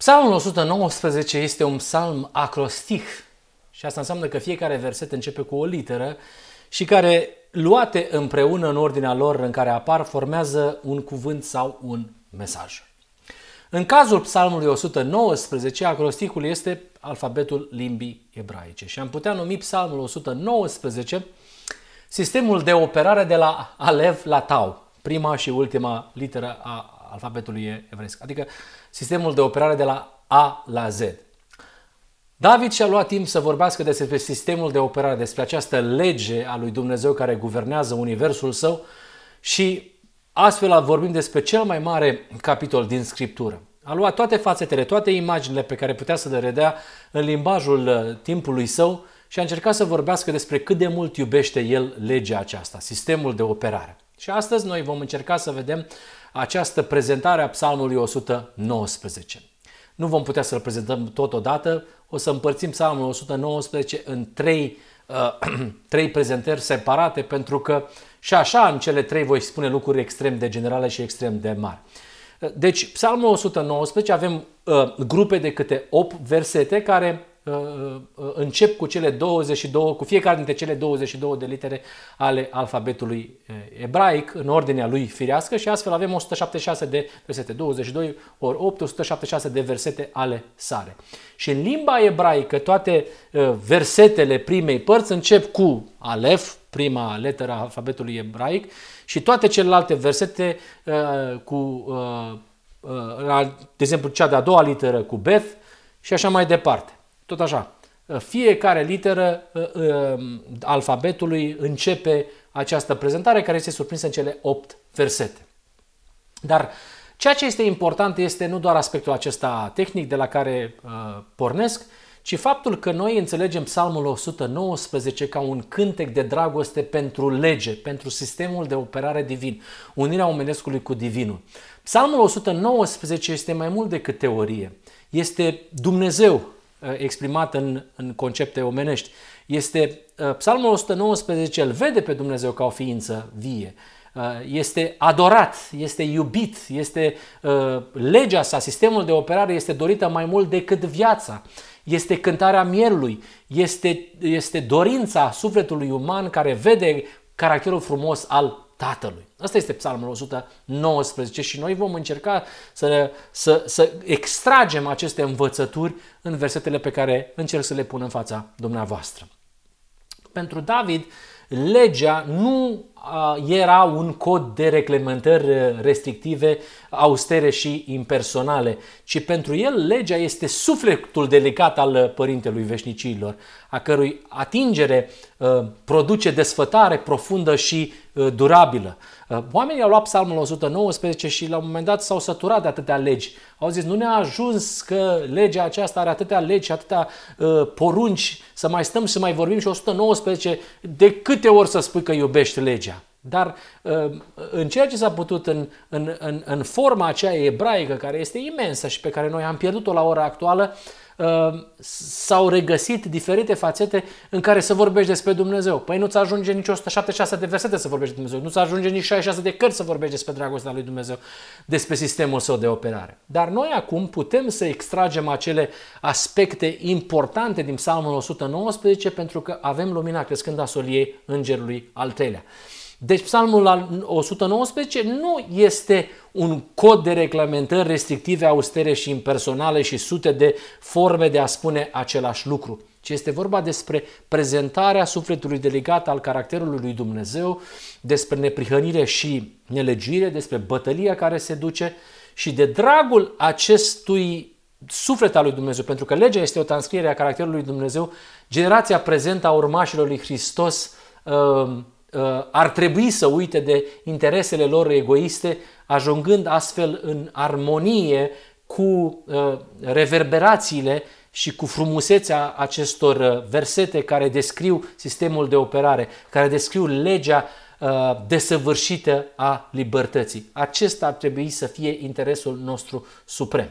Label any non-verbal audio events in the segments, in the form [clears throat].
Psalmul 119 este un psalm acrostic și asta înseamnă că fiecare verset începe cu o literă și care, luate împreună în ordinea lor în care apar, formează un cuvânt sau un mesaj. În cazul psalmului 119, acrosticul este alfabetul limbii ebraice și am putea numi psalmul 119 sistemul de operare de la Alev la Tau, prima și ultima literă a alfabetului evresc, adică sistemul de operare de la A la Z. David și-a luat timp să vorbească despre sistemul de operare, despre această lege a lui Dumnezeu care guvernează universul său și astfel vorbim despre cel mai mare capitol din Scriptură. A luat toate fațetele, toate imaginile pe care putea să le redea în limbajul uh, timpului său și a încercat să vorbească despre cât de mult iubește el legea aceasta, sistemul de operare. Și astăzi noi vom încerca să vedem această prezentare a Psalmului 119. Nu vom putea să-l prezentăm totodată, o să împărțim Psalmul 119 în trei, uh, [clears throat] trei prezentări separate, pentru că și așa în cele trei voi spune lucruri extrem de generale și extrem de mari. Deci, Psalmul 119 avem uh, grupe de câte 8 versete care Uh, uh, încep cu cele 22, cu fiecare dintre cele 22 de litere ale alfabetului uh, ebraic în ordinea lui firească și astfel avem 176 de versete, 22 ori 8, 176 de versete ale sare. Și în limba ebraică toate versetele primei părți încep cu alef, prima leteră a alfabetului ebraic și toate celelalte versete cu, de exemplu, cea de-a doua literă cu beth și așa mai departe. Tot așa. Fiecare literă uh, um, alfabetului începe această prezentare care este surprinsă în cele 8 versete. Dar ceea ce este important este nu doar aspectul acesta tehnic de la care uh, pornesc, ci faptul că noi înțelegem Psalmul 119 ca un cântec de dragoste pentru lege, pentru sistemul de operare divin, unirea omenescului cu divinul. Psalmul 119 este mai mult decât teorie. Este Dumnezeu Uh, exprimat în, în concepte omenești. Este uh, Psalmul 119, îl vede pe Dumnezeu ca o ființă vie. Uh, este adorat, este iubit, este legea sa, sistemul de operare este dorită mai mult decât viața. Este cântarea mielului, este, este dorința sufletului uman care vede caracterul frumos al Tatălui. Asta este Psalmul 119 și noi vom încerca să, să, să extragem aceste învățături în versetele pe care încerc să le pun în fața dumneavoastră. Pentru David, legea nu era un cod de reglementări restrictive, austere și impersonale, ci pentru el legea este sufletul delicat al Părintelui Veșnicilor, a cărui atingere produce desfătare profundă și durabilă. Oamenii au luat psalmul 119 și la un moment dat s-au săturat de atâtea legi. Au zis, nu ne-a ajuns că legea aceasta are atâtea legi și atâtea uh, porunci să mai stăm și să mai vorbim și 119 de câte ori să spui că iubești legea. Dar uh, în ceea ce s-a putut în, în, în, în forma aceea ebraică, care este imensă și pe care noi am pierdut-o la ora actuală, uh, s-au regăsit diferite fațete în care să vorbești despre Dumnezeu. Păi nu-ți ajunge nici 176 de versete să vorbești despre Dumnezeu, nu-ți ajunge nici 66 de cărți să vorbești despre dragostea lui Dumnezeu, despre sistemul său de operare. Dar noi acum putem să extragem acele aspecte importante din Psalmul 119 pentru că avem lumina crescând a soliei îngerului al treilea. Deci psalmul 119 nu este un cod de reglementări restrictive, austere și impersonale și sute de forme de a spune același lucru, ci este vorba despre prezentarea sufletului delegat al caracterului lui Dumnezeu, despre neprihănire și nelegiuire, despre bătălia care se duce și de dragul acestui suflet al lui Dumnezeu, pentru că legea este o transcriere a caracterului lui Dumnezeu, generația prezentă a urmașilor lui Hristos uh, Uh, ar trebui să uite de interesele lor egoiste, ajungând astfel în armonie cu uh, reverberațiile și cu frumusețea acestor uh, versete care descriu sistemul de operare, care descriu legea desăvârșită a libertății. Acesta ar trebui să fie interesul nostru suprem.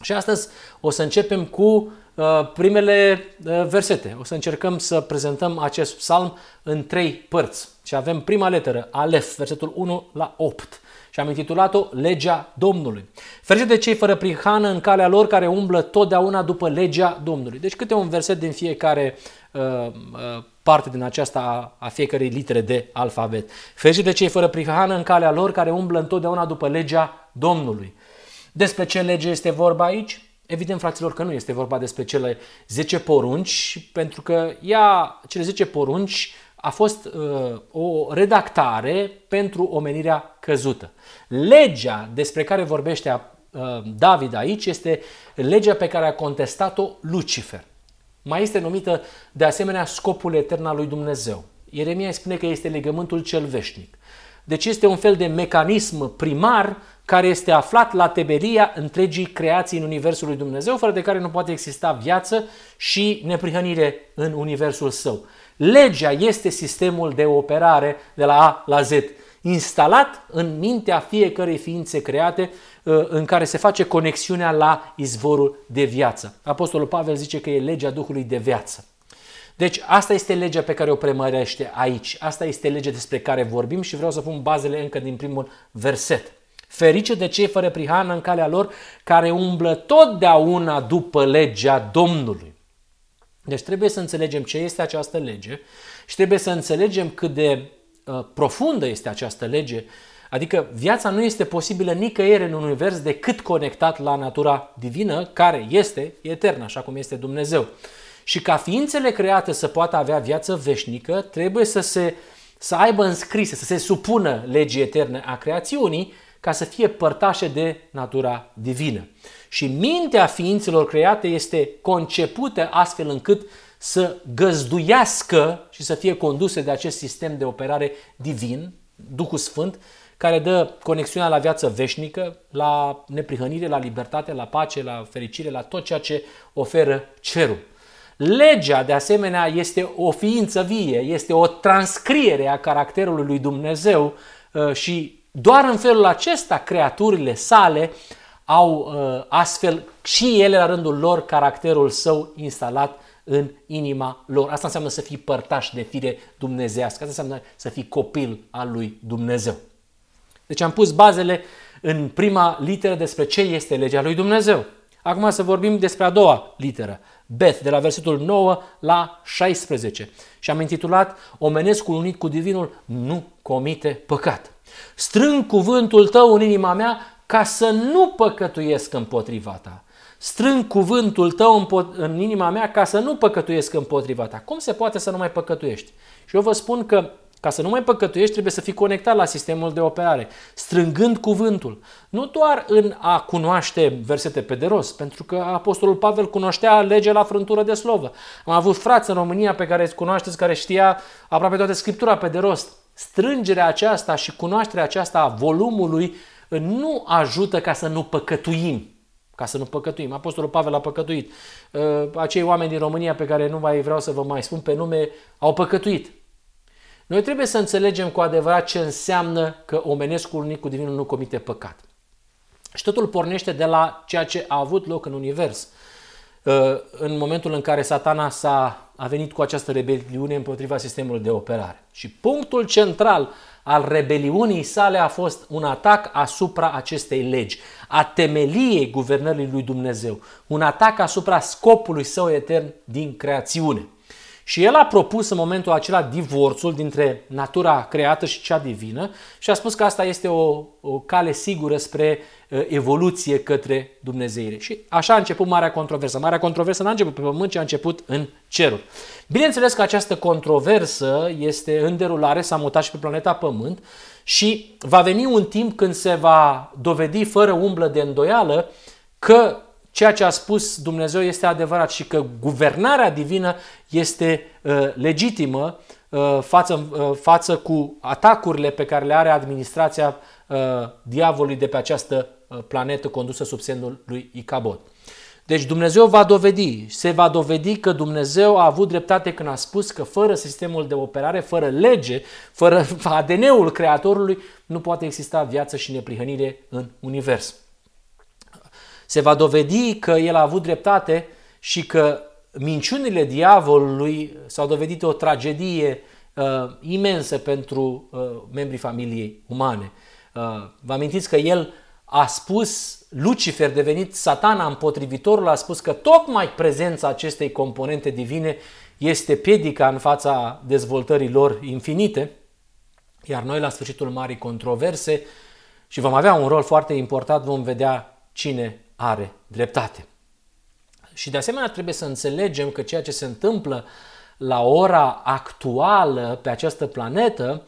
Și astăzi o să începem cu uh, primele uh, versete. O să încercăm să prezentăm acest psalm în trei părți. Și avem prima leteră, Alef, versetul 1 la 8 și am intitulat-o Legea Domnului. Ferice de cei fără prihană în calea lor care umblă totdeauna după legea Domnului. Deci câte un verset din fiecare uh, uh, parte din aceasta a, a fiecărei litere de alfabet. Ferice de cei fără prihană în calea lor care umblă întotdeauna după legea Domnului. Despre ce lege este vorba aici? Evident, fraților, că nu este vorba despre cele 10 porunci, pentru că ea, cele 10 porunci a fost uh, o redactare pentru omenirea căzută. Legea despre care vorbește uh, David aici este legea pe care a contestat-o Lucifer. Mai este numită de asemenea scopul etern al lui Dumnezeu. Ieremia spune că este legământul cel veșnic. Deci este un fel de mecanism primar care este aflat la temelia întregii creații în Universul lui Dumnezeu, fără de care nu poate exista viață și neprihănire în Universul său. Legea este sistemul de operare de la A la Z, instalat în mintea fiecărei ființe create, uh, în care se face conexiunea la izvorul de viață. Apostolul Pavel zice că e legea Duhului de viață. Deci asta este legea pe care o premărește aici. Asta este legea despre care vorbim și vreau să pun bazele încă din primul verset. Ferice de cei fără prihană în calea lor, care umblă totdeauna după legea Domnului. Deci trebuie să înțelegem ce este această lege și trebuie să înțelegem cât de uh, profundă este această lege. Adică viața nu este posibilă nicăieri în univers decât conectat la natura divină, care este eternă, așa cum este Dumnezeu. Și ca ființele create să poată avea viață veșnică, trebuie să se să aibă înscrise, să se supună legii eterne a creațiunii, ca să fie părtașe de natura divină. Și mintea ființelor create este concepută astfel încât să găzduiască și să fie conduse de acest sistem de operare divin, Duhul Sfânt, care dă conexiunea la viață veșnică, la neprihănire, la libertate, la pace, la fericire, la tot ceea ce oferă cerul. Legea, de asemenea, este o ființă vie, este o transcriere a caracterului lui Dumnezeu uh, și doar în felul acesta creaturile sale au uh, astfel și ele la rândul lor caracterul său instalat în inima lor. Asta înseamnă să fii părtaș de fire dumnezească, asta înseamnă să fii copil al lui Dumnezeu. Deci am pus bazele în prima literă despre ce este legea lui Dumnezeu. Acum să vorbim despre a doua literă, Beth, de la versetul 9 la 16. Și am intitulat Omenescul unit cu Divinul nu comite păcat. Strâng cuvântul tău în inima mea ca să nu păcătuiesc împotriva ta. Strâng cuvântul tău în inima mea ca să nu păcătuiesc împotriva ta. Cum se poate să nu mai păcătuiești? Și eu vă spun că ca să nu mai păcătuiești, trebuie să fii conectat la sistemul de operare, strângând cuvântul. Nu doar în a cunoaște versete pe de rost, pentru că Apostolul Pavel cunoștea legea la frântură de slovă. Am avut frați în România pe care îți cunoașteți, care știa aproape toată Scriptura pe de rost. Strângerea aceasta și cunoașterea aceasta a volumului nu ajută ca să nu păcătuim. Ca să nu păcătuim. Apostolul Pavel a păcătuit. Uh, acei oameni din România pe care nu mai vreau să vă mai spun pe nume au păcătuit. Noi trebuie să înțelegem cu adevărat ce înseamnă că omenescul unic cu divinul nu comite păcat. Și totul pornește de la ceea ce a avut loc în univers. Uh, în momentul în care satana s-a a venit cu această rebeliune împotriva sistemului de operare. Și punctul central al rebeliunii sale a fost un atac asupra acestei legi, a temeliei guvernării lui Dumnezeu, un atac asupra scopului său etern din creațiune. Și el a propus în momentul acela divorțul dintre natura creată și cea divină și a spus că asta este o, o cale sigură spre uh, evoluție către Dumnezeire. Și așa a început marea controversă. Marea controversă n-a început pe pământ, ci a început în ceruri. Bineînțeles că această controversă este în derulare, s-a mutat și pe planeta Pământ și va veni un timp când se va dovedi fără umblă de îndoială că ceea ce a spus Dumnezeu este adevărat și că guvernarea divină este uh, legitimă uh, față, uh, față cu atacurile pe care le are administrația uh, diavolului de pe această uh, planetă condusă sub semnul lui Icabod. Deci Dumnezeu va dovedi, se va dovedi că Dumnezeu a avut dreptate când a spus că fără sistemul de operare, fără lege, fără [laughs] ADN-ul Creatorului, nu poate exista viață și neprihănire în univers. Se va dovedi că el a avut dreptate și că minciunile diavolului s-au dovedit o tragedie uh, imensă pentru uh, membrii familiei umane. Uh, vă amintiți că el a spus, Lucifer devenit satana împotrivitorul, a spus că tocmai prezența acestei componente divine este piedica în fața dezvoltării lor infinite, iar noi la sfârșitul marii controverse și vom avea un rol foarte important, vom vedea cine are dreptate. Și de asemenea trebuie să înțelegem că ceea ce se întâmplă la ora actuală pe această planetă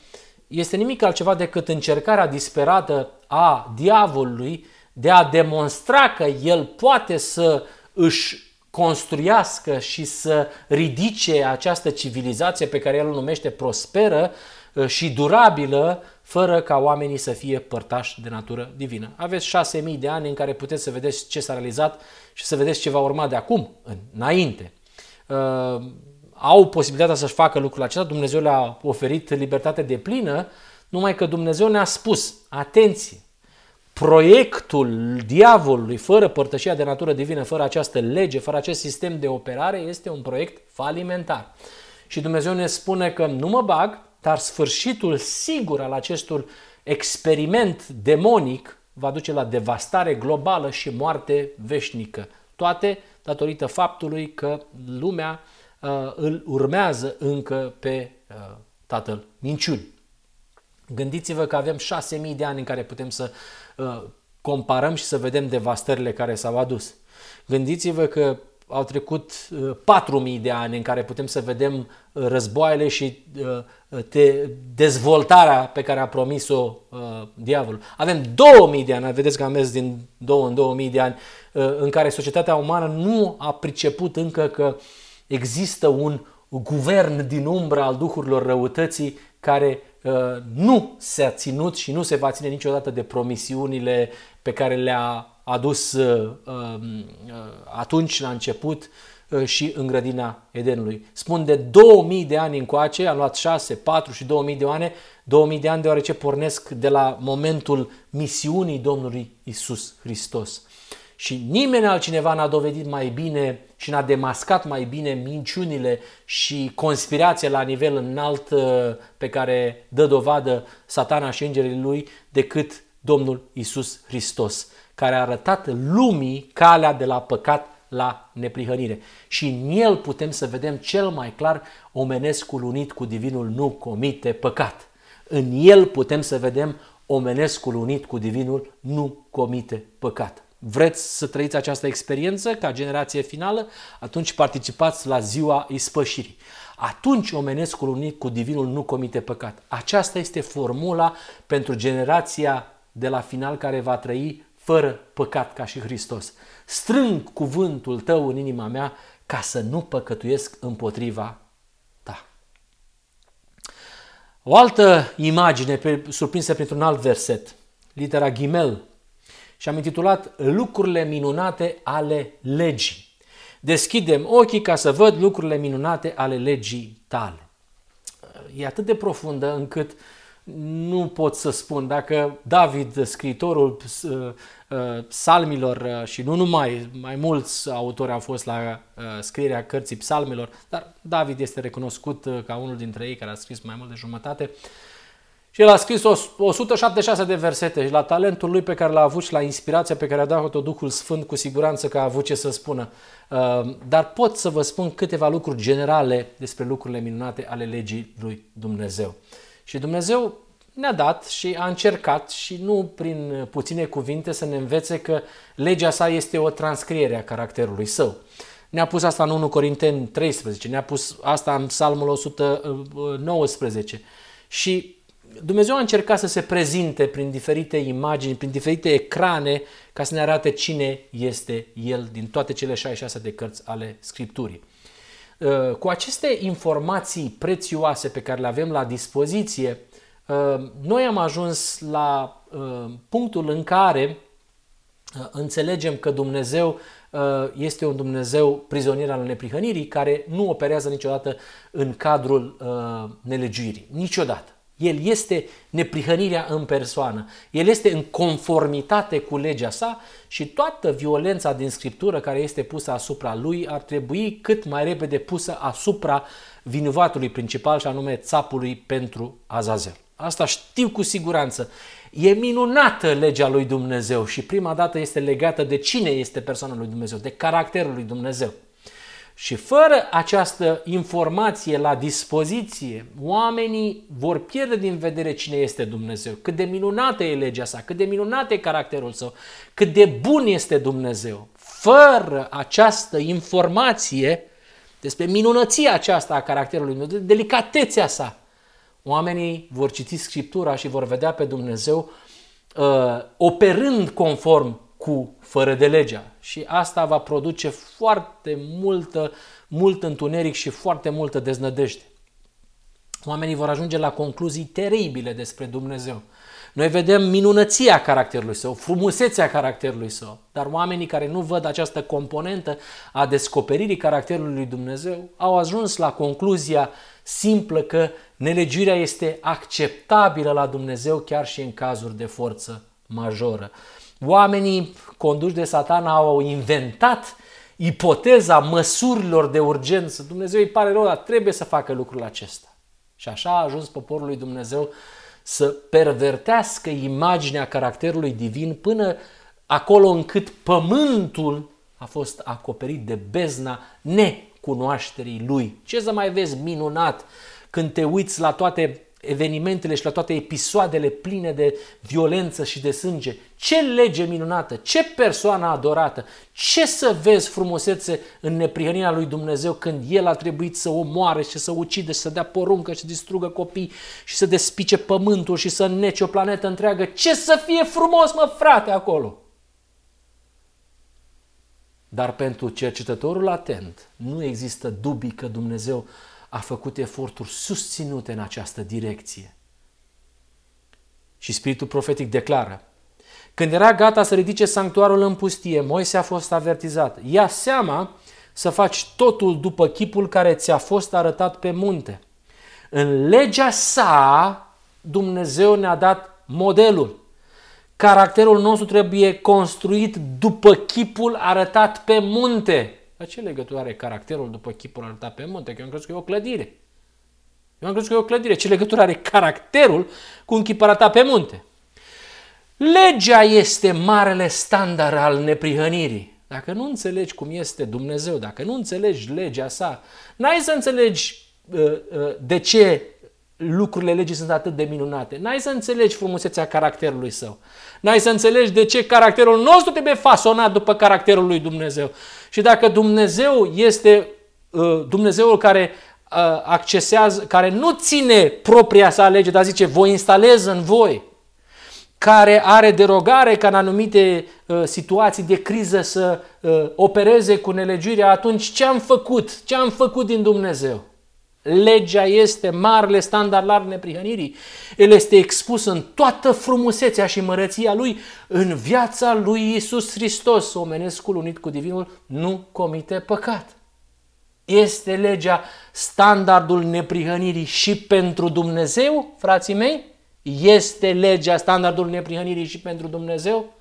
este nimic altceva decât încercarea disperată a diavolului de a demonstra că el poate să își construiască și să ridice această civilizație pe care el o numește prosperă uh, și durabilă, fără ca oamenii să fie părtași de natură divină. Aveți șase mii de ani în care puteți să vedeți ce s-a realizat și să vedeți ce va urma de acum, înainte. Uh, au posibilitatea să-și facă lucrul acesta, Dumnezeu le-a oferit libertate de plină, numai că Dumnezeu ne-a spus, atenție, proiectul diavolului fără părtășia de natură divină, fără această lege, fără acest sistem de operare, este un proiect falimentar. Și Dumnezeu ne spune că nu mă bag, dar sfârșitul sigur al acestor experiment demonic va duce la devastare globală și moarte veșnică. Toate datorită faptului că lumea uh, îl urmează încă pe uh, tatăl minciuni. Gândiți-vă că avem 6.000 de ani în care putem să uh, comparăm și să vedem devastările care s-au adus. Gândiți-vă că au trecut 4.000 de ani în care putem să vedem războaiele și te, dezvoltarea pe care a promis-o uh, diavolul. Avem 2000 de ani, vedeți că am mers din 2 în 2000 de ani, uh, în care societatea umană nu a priceput încă că există un guvern din umbră al duhurilor răutății care uh, nu s-a ținut și nu se va ține niciodată de promisiunile pe care le-a adus uh, uh, atunci la început Uh, și în grădina Edenului. Spun de 2000 de ani încoace, am luat 6, 4 și 2000 de ani, 2000 de ani deoarece pornesc de la momentul misiunii Domnului Isus Hristos. Și nimeni altcineva n-a dovedit mai bine și n-a demascat mai bine minciunile și conspirația la nivel înalt uh, pe care dă dovadă satana și îngerii lui decât Domnul Isus Hristos, care a arătat lumii calea de la păcat la neprihănire. Și în el putem să vedem cel mai clar omenescul unit cu divinul nu comite păcat. În el putem să vedem omenescul unit cu divinul nu comite păcat. Vreți să trăiți această experiență ca generație finală? Atunci participați la ziua ispășirii. Atunci omenescul unit cu divinul nu comite păcat. Aceasta este formula pentru generația de la final care va trăi fără păcat ca și Hristos. Strâng cuvântul tău în inima mea ca să nu păcătuiesc împotriva ta. O altă imagine surprinsă printr-un alt verset, litera Ghimel, și am intitulat Lucrurile minunate ale legii. Deschidem ochii ca să văd lucrurile minunate ale legii tale. E atât de profundă încât uh, nu pot să spun dacă David, scriitorul uh, uh, psalmilor uh, și nu numai, mai mulți autori au fost la scrierea cărții psalmilor, dar David este recunoscut ca unul dintre ei care a scris mai mult de jumătate. Și el a scris 176 de versete și la talentul lui pe care l-a avut și la inspirația pe care a dat-o Duhul Sfânt, cu siguranță că a avut ce să spună. Dar pot să vă spun câteva lucruri generale despre lucrurile minunate ale legii lui Dumnezeu. Și Dumnezeu ne-a dat și a încercat și nu prin puține cuvinte să ne învețe că legea sa este o transcriere a caracterului său. Ne-a pus asta în 1 Corinteni 13, ne-a pus asta în Psalmul 119 și Dumnezeu a încercat să se prezinte prin diferite imagini, prin diferite ecrane, ca să ne arate cine este El din toate cele 66 de cărți ale Scripturii. Uh, cu aceste informații prețioase pe care le avem la dispoziție, uh, noi am ajuns la uh, punctul în care înțelegem că Dumnezeu este un Dumnezeu prizonier al neprihănirii care nu operează niciodată în cadrul nelegiuirii. Niciodată. El este neprihănirea în persoană. El este în conformitate cu legea sa și toată violența din Scriptură care este pusă asupra lui ar trebui cât mai repede pusă asupra vinovatului principal și anume țapului pentru Azazel. Asta știu cu siguranță. E minunată legea lui Dumnezeu și prima dată este legată de cine este persoana lui Dumnezeu, de caracterul lui Dumnezeu. Și fără această informație la dispoziție, oamenii vor pierde din vedere cine este Dumnezeu, cât de minunată e legea sa, cât de minunat e caracterul său, cât de bun este Dumnezeu. Fără această informație despre minunăția aceasta a caracterului Dumnezeu, delicatețea sa, oamenii vor citi Scriptura și vor vedea pe Dumnezeu uh, operând conform cu fără de legea. Și asta va produce foarte multă, mult întuneric și foarte multă deznădejde. Oamenii vor ajunge la concluzii teribile despre Dumnezeu. Noi vedem minunăția caracterului său, frumusețea caracterului său, dar oamenii care nu văd această componentă a descoperirii caracterului lui Dumnezeu au ajuns la concluzia simplă că nelegiuirea este acceptabilă la Dumnezeu chiar și în cazuri de forță majoră. Oamenii conduși de satana au inventat ipoteza măsurilor de urgență. Dumnezeu îi pare rău, dar trebuie să facă lucrul acesta. Și așa a ajuns poporul lui Dumnezeu să pervertească imaginea caracterului divin până acolo încât pământul a fost acoperit de bezna necunoașterii lui. Ce să mai vezi minunat când te uiți la toate evenimentele și la toate episoadele pline de violență și de sânge. Ce lege minunată, ce persoană adorată, ce să vezi frumusețe în neprihănirea lui Dumnezeu când El a trebuit să omoare și să ucide și să dea poruncă și să distrugă copii și să despice pământul și să nece o planetă întreagă. Ce să fie frumos, mă, frate, acolo! Dar pentru cercetătorul atent nu există dubii că Dumnezeu a făcut eforturi susținute în această direcție. Și spiritul profetic declară, când era gata să ridice sanctuarul în pustie, Moise a fost avertizat. Ia seama să faci totul după chipul care ți-a fost arătat pe munte. În legea sa, Dumnezeu ne-a dat modelul. Caracterul nostru trebuie construit după chipul arătat pe munte. Dar ce legătură are caracterul după chipul arătat pe munte? Că eu am crezut că e o clădire. Eu am crezut că e o clădire. Ce legătură are caracterul cu un chip arătat pe munte? Legea este marele standard al neprihănirii. Dacă nu înțelegi cum este Dumnezeu, dacă nu înțelegi legea sa, n-ai să înțelegi uh, uh, de ce lucrurile legii sunt atât de minunate. N-ai să înțelegi frumusețea caracterului său. N-ai să înțelegi de ce caracterul nostru trebuie fasonat după caracterul lui Dumnezeu. Și dacă Dumnezeu este uh, Dumnezeul care uh, accesează, care nu ține propria sa lege, dar zice, voi instalez în voi, care are derogare ca în anumite uh, situații de criză să uh, opereze cu nelegiuirea, atunci ce am făcut? Ce am făcut din Dumnezeu? Legea este marele standard al neprihănirii. El este expus în toată frumusețea și mărăția lui în viața lui Isus Hristos. Omenescul unit cu divinul nu comite păcat. Este legea standardul neprihănirii și pentru Dumnezeu, frații mei? Este legea standardul neprihănirii și pentru Dumnezeu?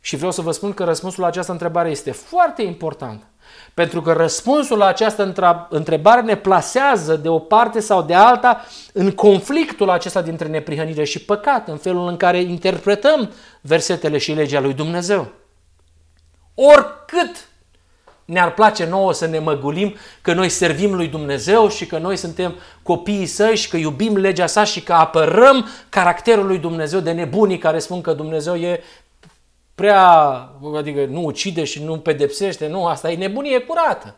Și vreau să vă spun că răspunsul la această întrebare este foarte important. Pentru că răspunsul la această întrebare ne plasează de o parte sau de alta în conflictul acesta dintre neprihănire și păcat, în felul în care interpretăm versetele și legea lui Dumnezeu. Oricât ne-ar place nouă să ne măgulim că noi servim lui Dumnezeu și că noi suntem copiii săi și că iubim legea sa și că apărăm caracterul lui Dumnezeu de nebunii care spun că Dumnezeu e prea, adică nu ucide și nu pedepsește, nu, asta e nebunie curată.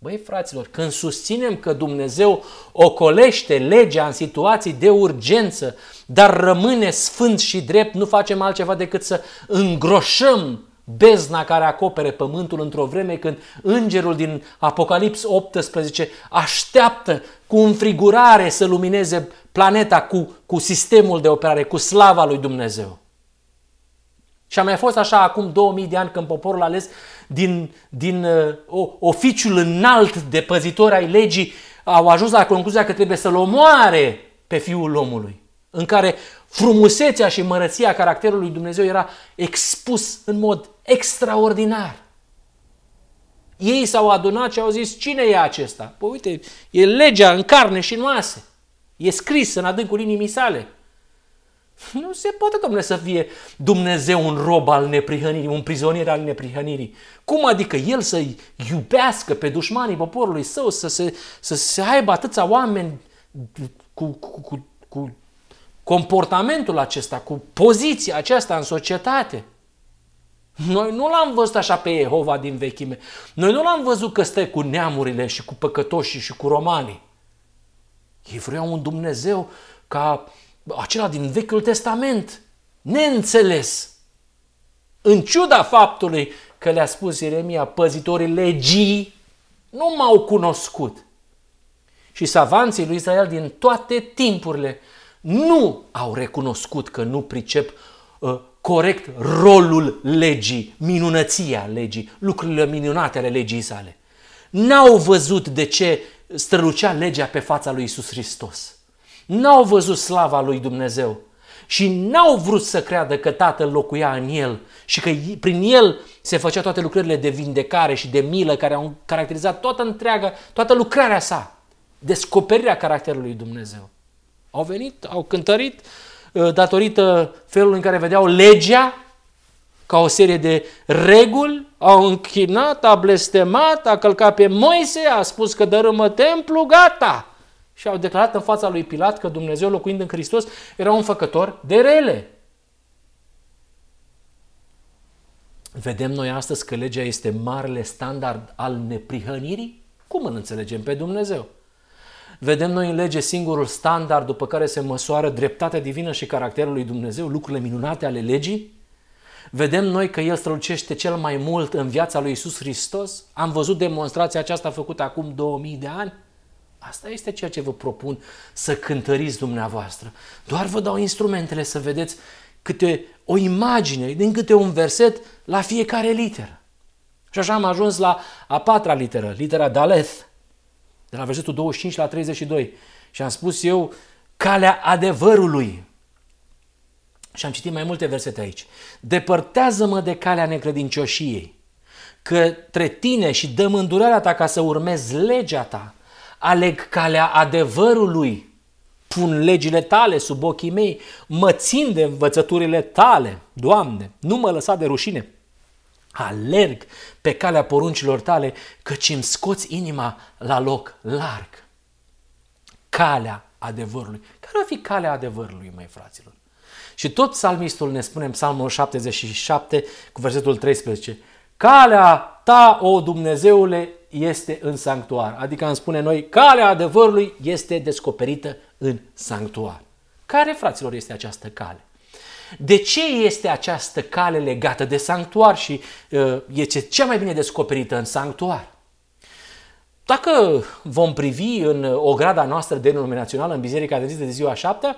Băi, fraților, când susținem că Dumnezeu ocolește legea în situații de urgență, dar rămâne sfânt și drept, nu facem altceva decât să îngroșăm bezna care acopere pământul într-o vreme când îngerul din Apocalips 18 așteaptă cu înfrigurare să lumineze planeta cu, cu sistemul de operare, cu slava lui Dumnezeu. Și a mai fost așa acum 2000 de ani când poporul ales din, din uh, o, oficiul înalt de păzitori ai legii au ajuns la concluzia că trebuie să-l omoare pe Fiul omului, în care frumusețea și mărăția caracterului lui Dumnezeu era expus în mod extraordinar. Ei s-au adunat și au zis, cine e acesta? Păi uite, e legea în carne și în oase. E scris în adâncul inimii sale. [laughs] Nu se poate, domnule, să fie Dumnezeu un rob al neprihănirii, un prizonier al neprihănirii. Cum adică el să iubească pe dușmanii poporului său, să se, să se aibă atâția oameni cu, cu, cu, cu comportamentul acesta, cu poziția aceasta în societate? Noi nu l-am văzut așa pe Jehova din vechime. Noi nu l-am văzut că stă cu neamurile și cu păcătoșii și cu romanii. Ei vreau un Dumnezeu ca acela din Vechiul Testament, neînțeles. În ciuda faptului că le-a spus Ieremia, păzitorii legii nu m-au cunoscut. Și savanții lui Israel din toate timpurile nu au recunoscut că nu pricep uh, corect rolul legii, minunăția legii, lucrurile minunate ale legii sale. N-au văzut de ce strălucea legea pe fața lui Isus Hristos. N-au văzut slava lui Dumnezeu și n-au vrut să creadă că Tatăl locuia în el și că prin el se făcea toate lucrările de vindecare și de milă care au caracterizat toată întreaga, toată lucrarea sa, descoperirea caracterului Dumnezeu. Au venit, au cântărit uh, datorită felului în care vedeau legea ca o serie de reguli, au închinat, a blestemat, a călcat pe Moise, a spus că dărâmă templu, gata! Și au declarat în fața lui Pilat că Dumnezeu locuind în Hristos era un făcător de rele. Vedem noi astăzi că legea este marele standard al neprihănirii? Cum îl înțelegem pe Dumnezeu? Vedem noi în lege singurul standard după care se măsoară dreptatea divină și caracterul lui Dumnezeu, lucrurile minunate ale legii? Vedem noi că El strălucește cel mai mult în viața lui Isus Hristos? Am văzut demonstrația aceasta făcută acum 2000 de ani? Asta este ceea ce vă propun să cântăriți dumneavoastră. Doar vă dau instrumentele să vedeți câte o imagine, din câte un verset la fiecare literă. Și așa am ajuns la a patra literă, litera Daleth, de la versetul 25 la 32. Și am spus eu, calea adevărului. Și am citit mai multe versete aici. Depărtează-mă de calea necredincioșiei, către tine și dă îndurarea ta ca să urmezi legea ta. Aleg calea adevărului, pun legile tale sub ochii mei, mă țin de învățăturile tale, Doamne, nu mă lăsa de rușine. Alerg pe calea poruncilor tale, căci îmi scoți inima la loc larg. Calea adevărului. Care va fi calea adevărului, mai fraților? Și tot psalmistul ne spune în psalmul 77 cu versetul 13. Calea ta, o Dumnezeule, este în sanctuar. Adică îmi spune noi, calea adevărului este descoperită în sanctuar. Care, fraților, este această cale? De ce este această cale legată de sanctuar și uh, este cea mai bine descoperită în sanctuar? Dacă vom privi în o grada noastră denominațională în Biserica Adventistă de ziua 7,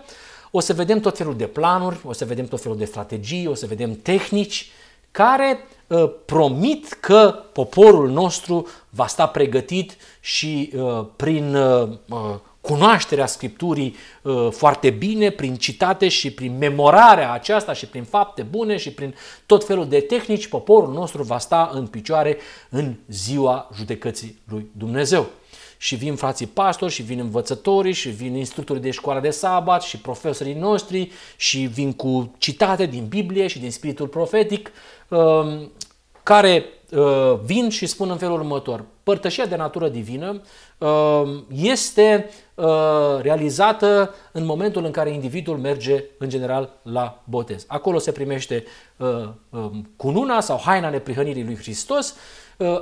o să vedem tot felul de planuri, o să vedem tot felul de strategii, o să vedem tehnici care uh, promit că poporul nostru va sta pregătit și uh, prin uh, uh cunoașterea Scripturii uh, foarte bine, prin citate și prin memorarea aceasta și prin fapte bune și prin tot felul de tehnici, poporul nostru va sta în picioare în ziua judecății lui Dumnezeu. Și vin frații pastori, și vin învățătorii, și vin instructorii de școală de sabat, și profesorii noștri, și vin cu citate din Biblie și din spiritul profetic, um, care uh, vin și spun în felul următor. Părtășia de natură divină uh, este uh, realizată în momentul în care individul merge în general la botez. Acolo se primește um, cununa sau haina neprihănirii lui Hristos,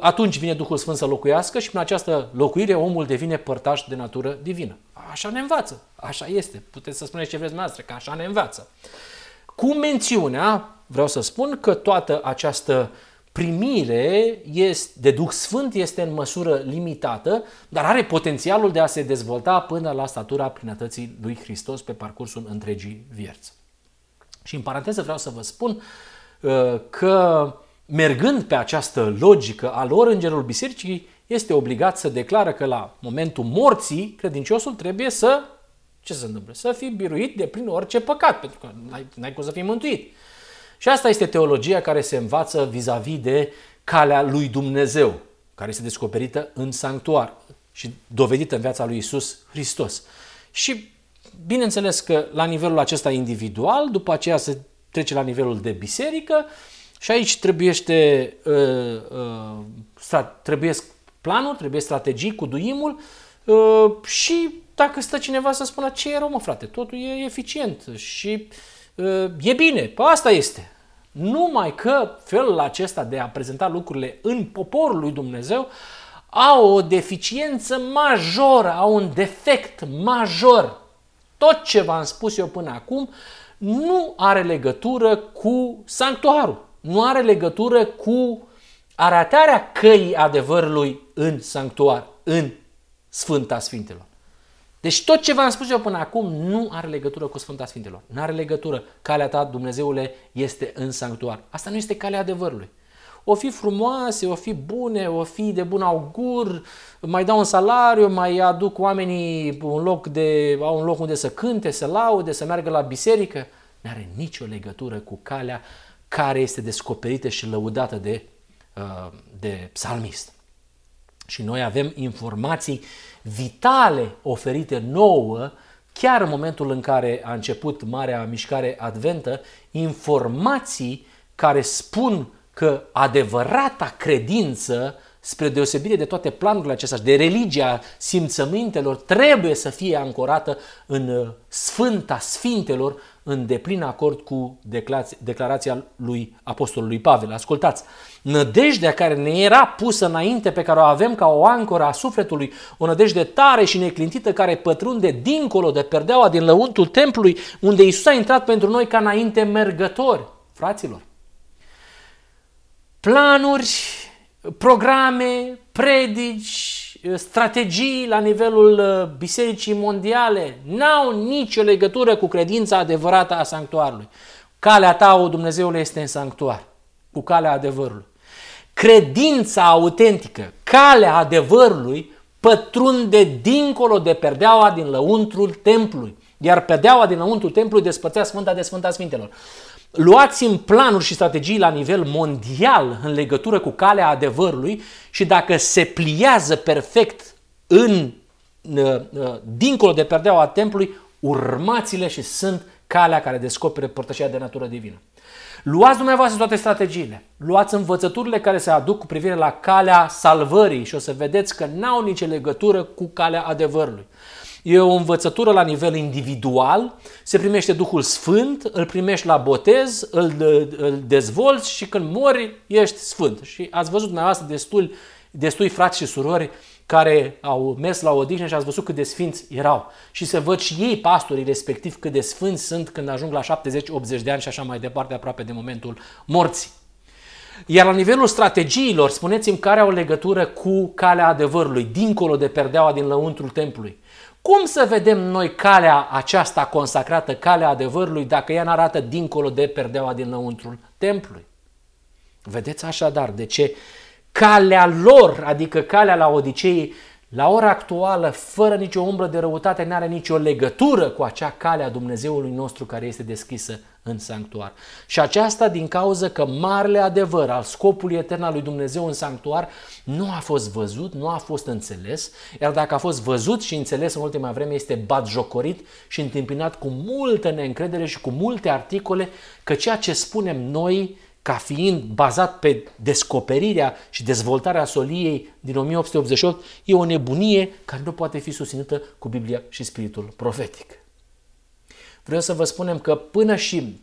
atunci vine Duhul Sfânt să locuiască și prin această locuire omul devine părtaș de natură divină. Așa ne învață, așa este. Puteți să spuneți ce vreți noastră, că așa ne învață. Cu mențiunea, vreau să spun că toată această uh, primire este, de Duh Sfânt este în măsură limitată, dar are potențialul de a se dezvolta până la statura plinătății lui Hristos pe parcursul întregii vieți. Și în paranteză vreau să vă spun uh, că mergând pe această logică a lor, îngerul bisericii este obligat să declară că la momentul morții credinciosul trebuie să Ce se întâmplă? Să fii biruit de prin orice păcat, pentru că n-ai, n-ai cum să fii mântuit. Și asta este teologia care se învață vis-a-vis de calea lui Dumnezeu, care este descoperită în sanctuar și dovedită în viața lui Isus Hristos. Și bineînțeles că la nivelul acesta individual, după aceea se trece la nivelul de biserică și aici trebuiește, uh, uh, trebuie planuri, trebuie strategii cu duimul uh, și dacă stă cineva să spună ce e rău, mă frate, totul e eficient și uh, e bine, pe asta este. Numai că felul acesta de a prezenta lucrurile în poporul lui Dumnezeu au o deficiență majoră, au un defect major. Tot ce v-am spus eu până acum nu are legătură cu sanctuarul, nu are legătură cu arătarea căii adevărului în sanctuar, în Sfânta Sfintelor. Deci tot ce v-am spus eu până acum nu are legătură cu Sfânta Sfintelor. Nu are legătură. Calea ta, Dumnezeule, este în sanctuar. Asta nu este calea adevărului. O fi frumoase, o fi bune, o fi de bun augur, mai dau un salariu, mai aduc oamenii un loc de, au un loc unde să cânte, să laude, să meargă la biserică. Nu are nicio legătură cu calea care este descoperită și lăudată de, uh, de psalmist. Și noi avem informații vitale oferite nouă, chiar în momentul în care a început Marea Mișcare Adventă, informații care spun că adevărata credință, spre deosebire de toate planurile acestea de religia simțămintelor, trebuie să fie ancorată în uh, Sfânta Sfintelor, în deplin acord cu declarația lui Apostolului Pavel. Ascultați, nădejdea care ne era pusă înainte, pe care o avem ca o ancoră a sufletului, o nădejde tare și neclintită care pătrunde dincolo de perdeaua din lăuntul templului, unde Isus a intrat pentru noi ca înainte mergători. Fraților, planuri, programe, predici, strategii la nivelul uh, Bisericii Mondiale n-au nicio legătură cu credința adevărată a sanctuarului. Calea ta, o Dumnezeule, este în sanctuar, cu calea adevărului. Credința autentică, calea adevărului, pătrunde dincolo de perdeaua din lăuntrul templului. Iar perdeaua din lăuntrul templului despărțea Sfânta de Sfânta Sfintelor luați în planuri și strategii la nivel mondial în legătură cu calea adevărului și dacă se pliază perfect în, uh, uh, dincolo de perdeaua templului, urmați-le și sunt calea care descoperă părtășia de natură divină. Luați dumneavoastră toate strategiile, luați învățăturile care se aduc cu privire la calea salvării și o să vedeți că n-au nicio legătură cu calea adevărului. E o învățătură la nivel individual, se primește Duhul Sfânt, îl primești la botez, îl, îl dezvolți și când mori ești sfânt. Și ați văzut dumneavoastră destul, destui frați și surori care au mers la odihnă și ați văzut cât de sfinți erau. Și să văd și ei, pastorii respectiv, cât de sfânți sunt când ajung la 70-80 de ani și așa mai departe, aproape de momentul morții. Iar la nivelul strategiilor, spuneți-mi care au legătură cu calea adevărului, dincolo de perdeaua din lăuntrul templului. Cum să vedem noi calea aceasta consacrată, calea adevărului, dacă ea nu arată dincolo de perdeaua din lăuntrul templului? Vedeți așadar de ce calea lor, adică calea la Odisei, la ora actuală, fără nicio umbră de răutate, nu are nicio legătură cu acea cale a Dumnezeului nostru care este deschisă în sanctuar. Și aceasta din cauza că marele adevăr al scopului etern al lui Dumnezeu în sanctuar nu a fost văzut, nu a fost înțeles, iar dacă a fost văzut și înțeles în ultima vreme, este batjocorit și întâmpinat cu multă neîncredere și cu multe articole că ceea ce spunem noi ca fiind bazat pe descoperirea și dezvoltarea soliei din 1888, e o nebunie care nu poate fi susținută cu Biblia și spiritul profetic. Vreau să vă spunem că până și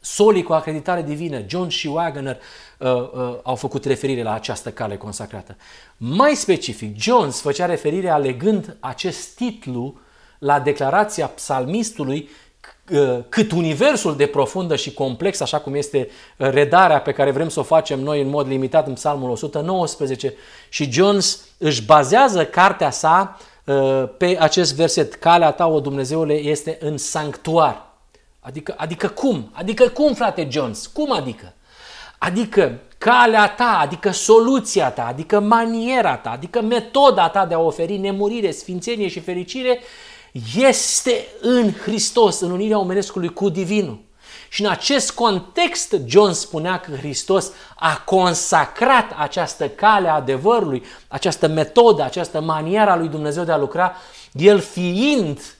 solii cu acreditare divină, John și Wagner, uh, uh, au făcut referire la această cale consacrată. Mai specific, Jones făcea referire alegând acest titlu la declarația psalmistului uh, cât universul de profundă și complex, așa cum este uh, redarea pe care vrem să o facem noi în mod limitat în Psalmul 119 și Jones își bazează cartea sa Uh, pe acest verset, calea ta, o Dumnezeule, este în sanctuar. Adică, adică cum? Adică cum, frate Jones? Cum adică? Adică calea ta, adică soluția ta, adică maniera ta, adică metoda ta de a oferi nemurire, sfințenie și fericire este în Hristos, în unirea omenescului cu Divinul. Și în acest context, John spunea că Hristos a consacrat această cale a adevărului, această metodă, această manieră a lui Dumnezeu de a lucra, el fiind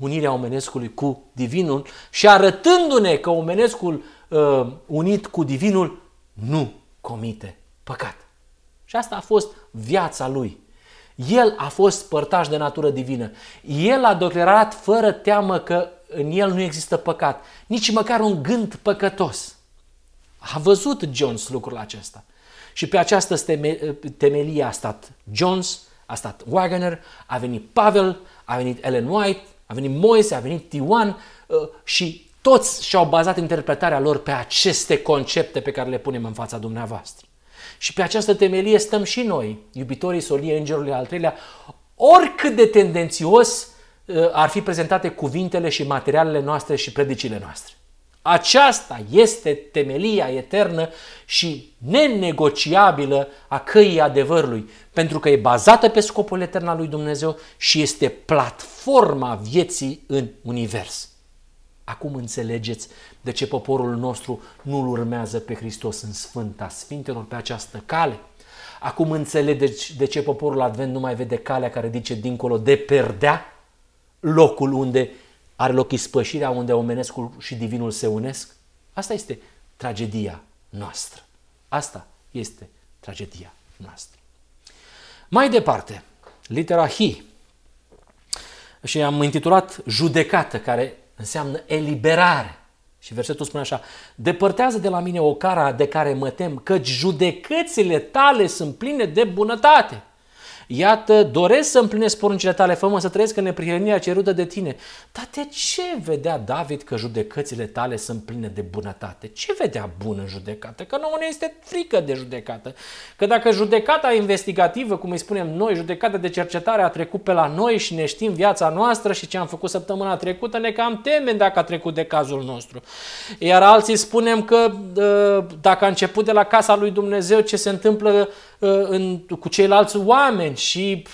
unirea omenescului cu divinul și arătându-ne că omenescul uh, unit cu divinul nu comite păcat. Și asta a fost viața lui. El a fost părtaș de natură divină. El a declarat fără teamă că în el nu există păcat, nici măcar un gând păcătos. A văzut Jones lucrul acesta. Și pe această temelie a stat Jones, a stat Wagner, a venit Pavel, a venit Ellen White, a venit Moise, a venit Tiwan uh, și toți și-au bazat interpretarea lor pe aceste concepte pe care le punem în fața dumneavoastră. Și pe această temelie stăm și noi, iubitorii soliei Îngerului al treilea, oricât de tendențios uh, ar fi prezentate cuvintele și materialele noastre și predicile noastre. Aceasta este temelia eternă și nenegociabilă a căii adevărului, pentru că e bazată pe scopul etern al lui Dumnezeu și este platforma vieții în univers. Acum înțelegeți de ce poporul nostru nu-L urmează pe Hristos în Sfânta Sfintelor pe această cale. Acum înțelegeți de ce poporul Advent nu mai vede calea care duce dincolo de perdea, locul unde are loc ispășirea, unde omenescul și divinul se unesc. Asta este tragedia noastră. Asta este tragedia noastră. Mai departe, litera H. Și am intitulat judecată, care înseamnă eliberare. Și versetul spune așa, depărtează de la mine o cara de care mă tem, căci judecățile tale sunt pline de bunătate. Iată, doresc să împlinesc poruncile tale, fă să trăiesc în neprihănirea cerută de tine. Dar de ce vedea David că judecățile tale sunt pline de bunătate? Ce vedea bun în judecată? Că nu ne este frică de judecată. Că dacă judecata investigativă, cum îi spunem noi, judecata de cercetare a trecut pe la noi și ne știm viața noastră și ce am făcut săptămâna trecută, ne cam temem dacă a trecut de cazul nostru. Iar alții spunem că ă, dacă a început de la casa lui Dumnezeu, ce se întâmplă ă, în, cu ceilalți oameni, și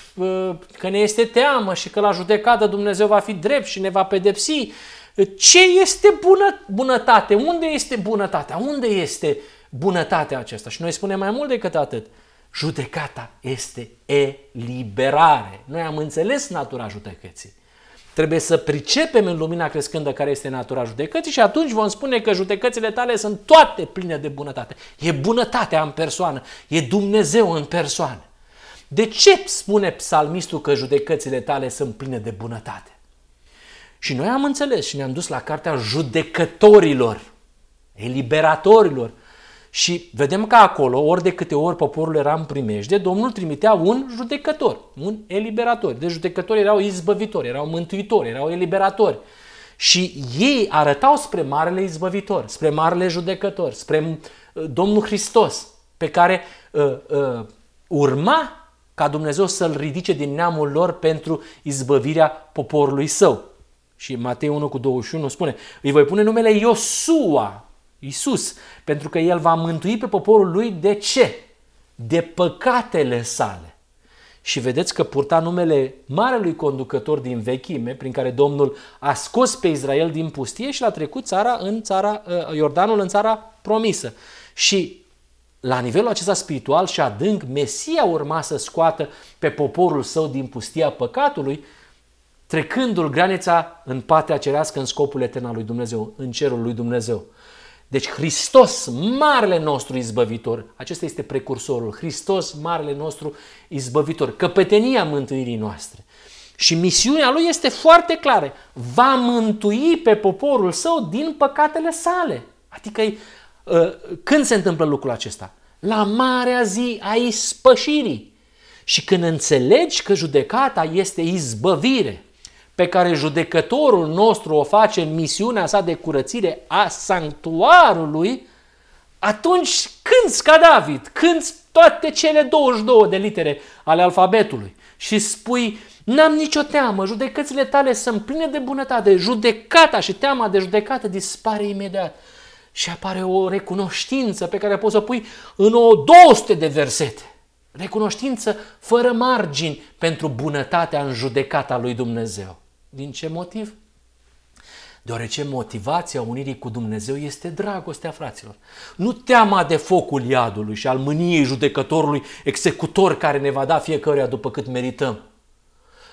că ne este teamă și că la judecată Dumnezeu va fi drept și ne va pedepsi. Ce este bună, bunătate? Unde este bunătatea? Unde este bunătatea aceasta? Și noi spunem mai mult decât atât. Judecata este eliberare. Noi am înțeles natura judecății. Trebuie să pricepem în lumina crescândă care este natura judecății și atunci vom spune că judecățile tale sunt toate pline de bunătate. E bunătatea în persoană, e Dumnezeu în persoană. De ce spune psalmistul că judecățile tale sunt pline de bunătate? Și noi am înțeles și ne-am dus la cartea judecătorilor, eliberatorilor. Și vedem că acolo, ori de câte ori poporul era în primejde, Domnul trimitea un judecător, un eliberator. Deci judecători erau izbăvitori, erau mântuitori, erau eliberatori. Și ei arătau spre Marele Izbăvitor, spre Marele Judecător, spre uh, Domnul Hristos, pe care uh, uh, urma ca Dumnezeu să-l ridice din neamul lor pentru izbăvirea poporului său. Și Matei 1 cu 21 spune, îi voi pune numele Iosua, Iisus, pentru că el va mântui pe poporul lui de ce? De păcatele sale. Și vedeți că purta numele marelui conducător din vechime, prin care Domnul a scos pe Israel din pustie și l-a trecut țara în țara, uh, Iordanul în țara promisă. Și la nivelul acesta spiritual și adânc, Mesia urma să scoată pe poporul său din pustia păcatului, trecându-l granița în patria cerească, în scopul etern al lui Dumnezeu, în cerul lui Dumnezeu. Deci Hristos, marele nostru izbăvitor, acesta este precursorul, Hristos, marele nostru izbăvitor, căpetenia mântuirii noastre. Și misiunea lui este foarte clară. Va mântui pe poporul său din păcatele sale. Adică Ă, când se întâmplă lucrul acesta? La marea zi a ispășirii. Și când înțelegi că judecata este izbăvire, pe care judecătorul nostru o face în misiunea sa de curățire a sanctuarului, atunci când ca David, când toate cele 22 de litere ale alfabetului și spui, n-am nicio teamă, judecățile tale sunt pline de bunătate, judecata și teama de judecată dispare imediat și apare o recunoștință pe care poți să pui în o 200 de versete. Recunoștință fără margini pentru bunătatea în judecata lui Dumnezeu. Din ce motiv? Deoarece motivația unirii cu Dumnezeu este dragostea fraților. Nu teama de focul iadului și al mâniei judecătorului executor care ne va da fiecăruia după cât merităm.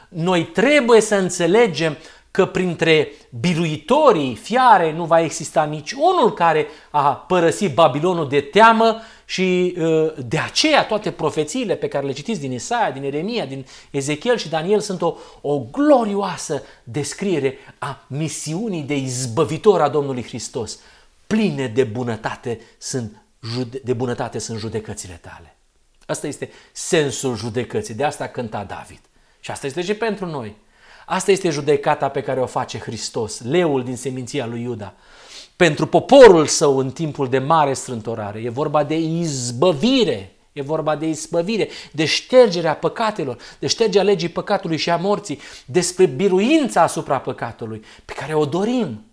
Noi trebuie să înțelegem că printre biruitorii fiare nu va exista nici unul care a părăsit Babilonul de teamă și uh, de aceea toate profețiile pe care le citiți din Isaia, din Eremia, din Ezechiel și Daniel sunt o, o glorioasă descriere a misiunii de izbăvitor a Domnului Hristos. Pline de bunătate sunt, de bunătate sunt judecățile tale. Asta este sensul judecății. De asta cânta David. Și asta este și pentru noi. Asta este judecata pe care o face Hristos, leul din seminția lui Iuda. Pentru poporul său în timpul de mare strântorare. E vorba de izbăvire. E vorba de izbăvire, de ștergerea păcatelor, de ștergerea legii păcatului și a morții, despre biruința asupra păcatului, pe care o dorim,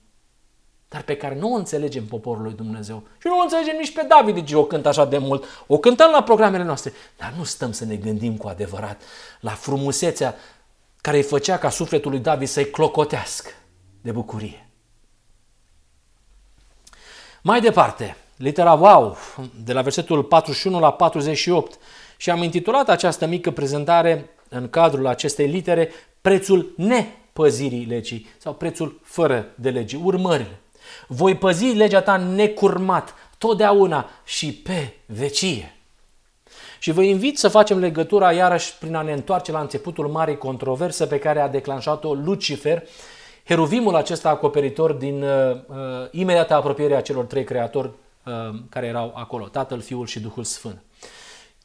dar pe care nu o înțelegem poporul lui Dumnezeu. Și nu o înțelegem nici pe David, de ce o cântă așa de mult. O cântăm la programele noastre, dar nu stăm să ne gândim cu adevărat la frumusețea care îi făcea ca sufletul lui David să-i clocotească de bucurie. Mai departe, litera Wow, de la versetul 41 la 48, și am intitulat această mică prezentare în cadrul acestei litere Prețul nepăzirii legii sau prețul fără de legi, urmările. Voi păzi legea ta necurmat, totdeauna și pe vecie. Și vă invit să facem legătura iarăși prin a ne întoarce la începutul marii controverse pe care a declanșat-o Lucifer, heruvimul acesta acoperitor din uh, uh, imediată apropierea celor trei creatori uh, care erau acolo, Tatăl, Fiul și Duhul Sfânt.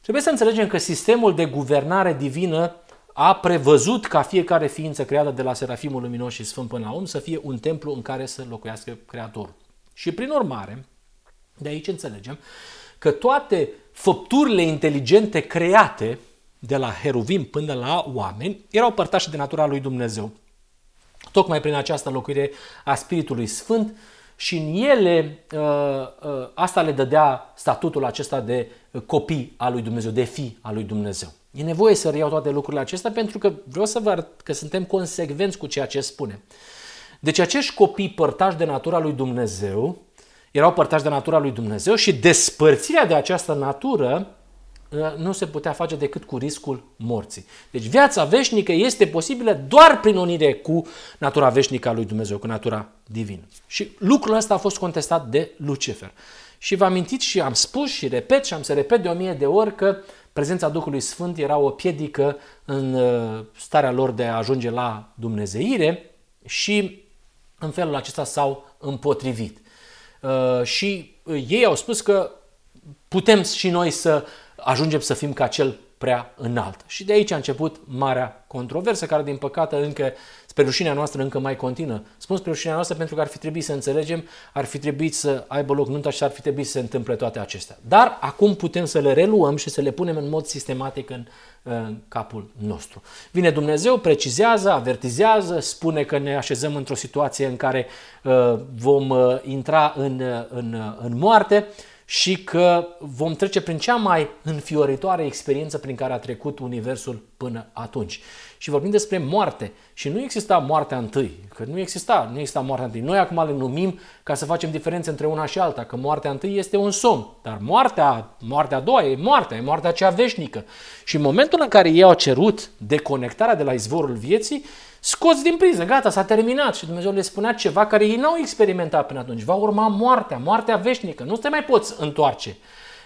Trebuie să înțelegem că sistemul de guvernare divină a prevăzut ca fiecare ființă creată de la Serafimul Luminos și Sfânt până la om să fie un templu în care să locuiască Creatorul. Și prin urmare, de aici înțelegem că toate făpturile inteligente create de la heruvim până la oameni erau părtași de natura lui Dumnezeu. Tocmai prin această locuire a Spiritului Sfânt și în ele uh, uh, asta le dădea statutul acesta de copii al lui Dumnezeu, de fi al lui Dumnezeu. E nevoie să reiau toate lucrurile acestea pentru că vreau să vă arăt că suntem consecvenți cu ceea ce spune. Deci acești copii părtași de natura lui Dumnezeu erau părtași de natura lui Dumnezeu și despărțirea de această natură uh, nu se putea face decât cu riscul morții. Deci viața veșnică este posibilă doar prin unire cu natura veșnică a lui Dumnezeu, cu natura divină. Și lucrul ăsta a fost contestat de Lucifer. Și vă amintiți și am spus și repet și am să repet de o mie de ori că prezența Duhului Sfânt era o piedică în uh, starea lor de a ajunge la dumnezeire și în felul acesta s-au împotrivit. Uh, și uh, ei au spus că putem și noi să ajungem să fim ca cel prea înalt. Și de aici a început marea controversă, care din păcate încă, spre rușinea noastră, încă mai continuă. Spun spre rușinea noastră pentru că ar fi trebuit să înțelegem, ar fi trebuit să aibă loc nunta și ar fi trebuit să se întâmple toate acestea. Dar acum putem să le reluăm și să le punem în mod sistematic în, în capul nostru. Vine Dumnezeu, precizează, avertizează, spune că ne așezăm într-o situație în care uh, vom uh, intra în, uh, în, uh, în moarte și că vom trece prin cea mai înfioritoare experiență prin care a trecut Universul până atunci. Și vorbim despre moarte. Și nu exista moartea întâi, că nu exista, nu exista moartea întâi. Noi acum le numim ca să facem diferențe între una și alta, că moartea întâi este un somn, dar moartea, moartea a doua e moartea, e moartea cea veșnică. Și în momentul în care ei au cerut deconectarea de la izvorul vieții, scoți din priză, gata, s-a terminat și Dumnezeu le spunea ceva care ei n-au experimentat până atunci. Va urma moartea, moartea veșnică, nu te mai poți întoarce.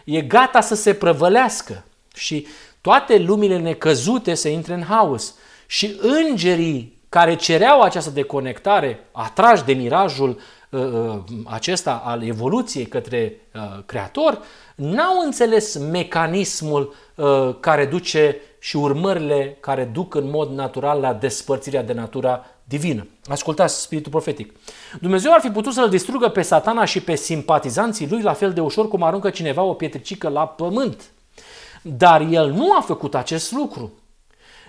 E gata să se prăvălească și toate lumile necăzute să intre în haos. Și îngerii care cereau această deconectare, atrași de mirajul uh, uh, acesta al evoluției către uh, Creator, n-au înțeles mecanismul uh, care duce și urmările care duc în mod natural la despărțirea de natura divină. Ascultați spiritul profetic. Dumnezeu ar fi putut să-l distrugă pe satana și pe simpatizanții lui la fel de ușor cum aruncă cineva o pietricică la pământ. Dar el nu a făcut acest lucru.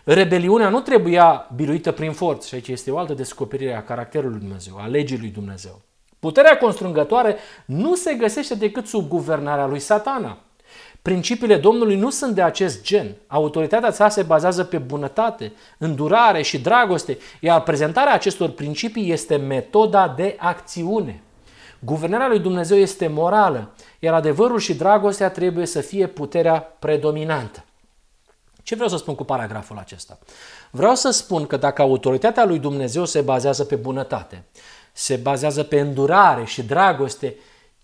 Rebeliunea nu trebuia biruită prin forță și aici este o altă descoperire a caracterului lui Dumnezeu, a legii lui Dumnezeu. Puterea constrângătoare nu se găsește decât sub guvernarea lui satana. Principiile Domnului nu sunt de acest gen. Autoritatea sa se bazează pe bunătate, îndurare și dragoste, iar prezentarea acestor principii este metoda de acțiune. Guvernarea lui Dumnezeu este morală, iar adevărul și dragostea trebuie să fie puterea predominantă. Ce vreau să spun cu paragraful acesta? Vreau să spun că dacă autoritatea lui Dumnezeu se bazează pe bunătate, se bazează pe îndurare și dragoste,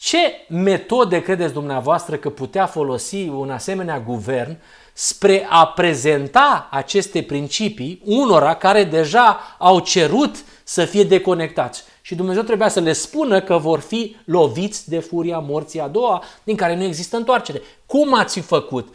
ce metode credeți dumneavoastră că putea folosi un asemenea guvern spre a prezenta aceste principii unora care deja au cerut să fie deconectați? Și Dumnezeu trebuia să le spună că vor fi loviți de furia morții a doua, din care nu există întoarcere. Cum ați fi făcut?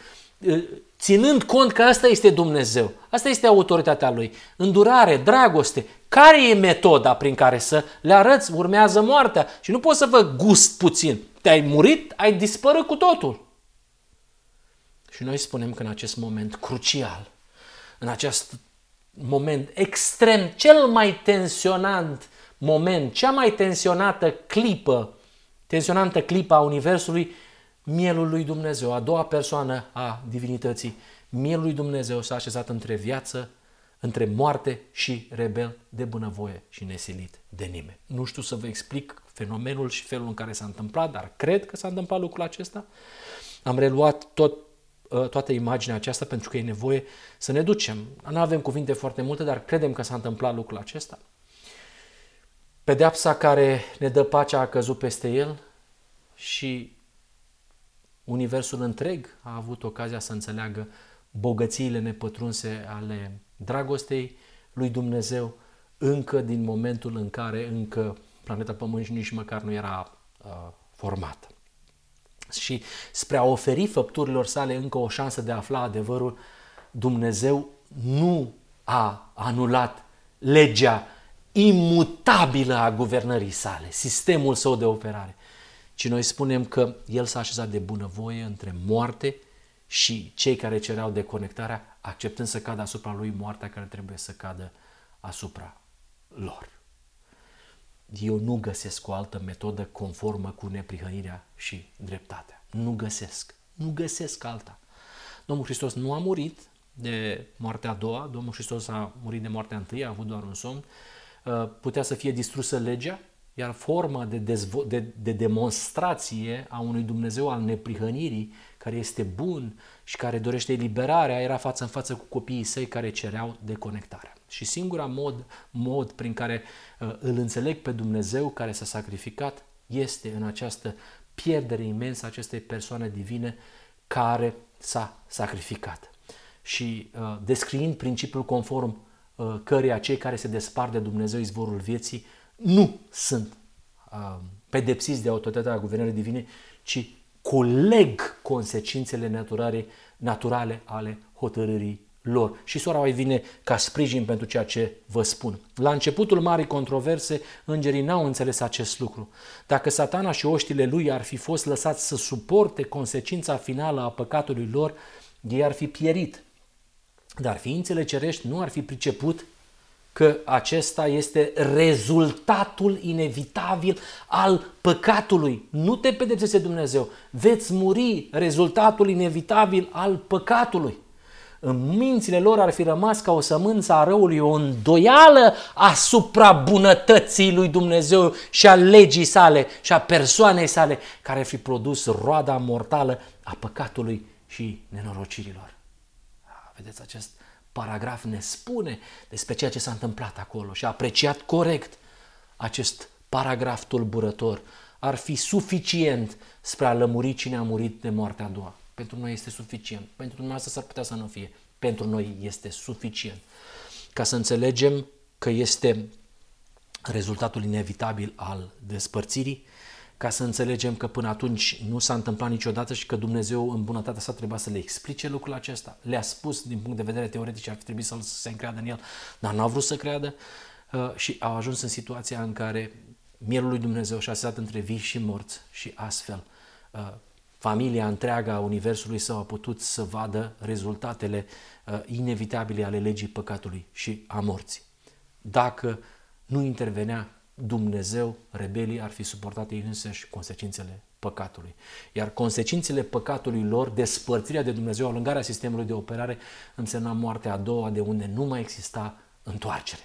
Ținând cont că asta este Dumnezeu, asta este autoritatea Lui, îndurare, dragoste. Care e metoda prin care să le arăți urmează moartea? Și nu poți să vă gust puțin. Te-ai murit, ai dispărut cu totul. Și noi spunem că în acest moment crucial, în acest moment extrem, cel mai tensionant moment, cea mai tensionată clipă, tensionantă clipă a Universului, mielul lui Dumnezeu, a doua persoană a divinității, mielul lui Dumnezeu s-a așezat între viață, între moarte și rebel de bunăvoie și nesilit de nimeni. Nu știu să vă explic fenomenul și felul în care s-a întâmplat, dar cred că s-a întâmplat lucrul acesta. Am reluat tot, ă, toată imaginea aceasta pentru că e nevoie să ne ducem. Nu avem cuvinte foarte multe, dar credem că s-a întâmplat lucrul acesta. Pedeapsa care ne dă pacea a căzut peste el și Universul întreg a avut ocazia să înțeleagă bogățiile nepătrunse ale dragostei lui Dumnezeu încă din momentul în care încă planeta Pământ nici măcar nu era uh, formată. Și spre a oferi făpturilor sale încă o șansă de a afla adevărul, Dumnezeu nu a anulat legea imutabilă a guvernării sale, sistemul său de operare ci noi spunem că el s-a așezat de bunăvoie între moarte și cei care cereau deconectarea, acceptând să cadă asupra lui moartea care trebuie să cadă asupra lor. Eu nu găsesc o altă metodă conformă cu neprihănirea și dreptatea. Nu găsesc. Nu găsesc alta. Domnul Hristos nu a murit de moartea a doua, Domnul Hristos a murit de moartea întâi, a avut doar un somn. Uh, putea să fie distrusă legea, iar forma de, dezvo- de, de demonstrație a unui Dumnezeu al neprihănirii, care este bun și care dorește eliberarea, era față în față cu copiii săi care cereau deconectarea. Și singura mod, mod prin care uh, îl înțeleg pe Dumnezeu care s-a sacrificat este în această pierdere imensă a acestei persoane divine care s-a sacrificat. Și uh, descriind principiul conform uh, căreia cei care se despart de Dumnezeu izvorul vieții nu sunt uh, pedepsiți de autoritatea guvernării divine, ci coleg consecințele naturale, naturale ale hotărârii lor. Și sora mai vine ca sprijin pentru ceea ce vă spun. La începutul marii controverse, îngerii n-au înțeles acest lucru. Dacă satana și oștile lui ar fi fost lăsați să suporte consecința finală a păcatului lor, ei ar fi pierit. Dar ființele cerești nu ar fi priceput că acesta este rezultatul inevitabil al păcatului. Nu te pedepsește Dumnezeu, veți muri rezultatul inevitabil al păcatului. În mințile lor ar fi rămas ca o sămânță a răului, o îndoială asupra bunătății lui Dumnezeu și a legii sale și a persoanei sale, care ar fi produs roada mortală a păcatului și nenorocirilor. Vedeți acest paragraf ne spune despre ceea ce s-a întâmplat acolo și a apreciat corect acest paragraf tulburător. Ar fi suficient spre a lămuri cine a murit de moartea a doua. Pentru noi este suficient. Pentru dumneavoastră s-ar putea să nu fie. Pentru noi este suficient. Ca să înțelegem că este rezultatul inevitabil al despărțirii, ca să înțelegem că până atunci nu s-a întâmplat niciodată și că Dumnezeu în bunătatea sa trebuia să le explice lucrul acesta. Le-a spus din punct de vedere teoretic și ar fi trebuit să se încreadă în el, dar n-au vrut să creadă uh, și au ajuns în situația în care mielul lui Dumnezeu și-a stat între vii și morți și astfel uh, familia întreagă a Universului său a putut să vadă rezultatele uh, inevitabile ale legii păcatului și a morții. Dacă nu intervenea Dumnezeu, rebelii ar fi suportat ei însăși consecințele păcatului. Iar consecințele păcatului lor, despărțirea de Dumnezeu, alângarea sistemului de operare, însemna moartea a doua, de unde nu mai exista întoarcere.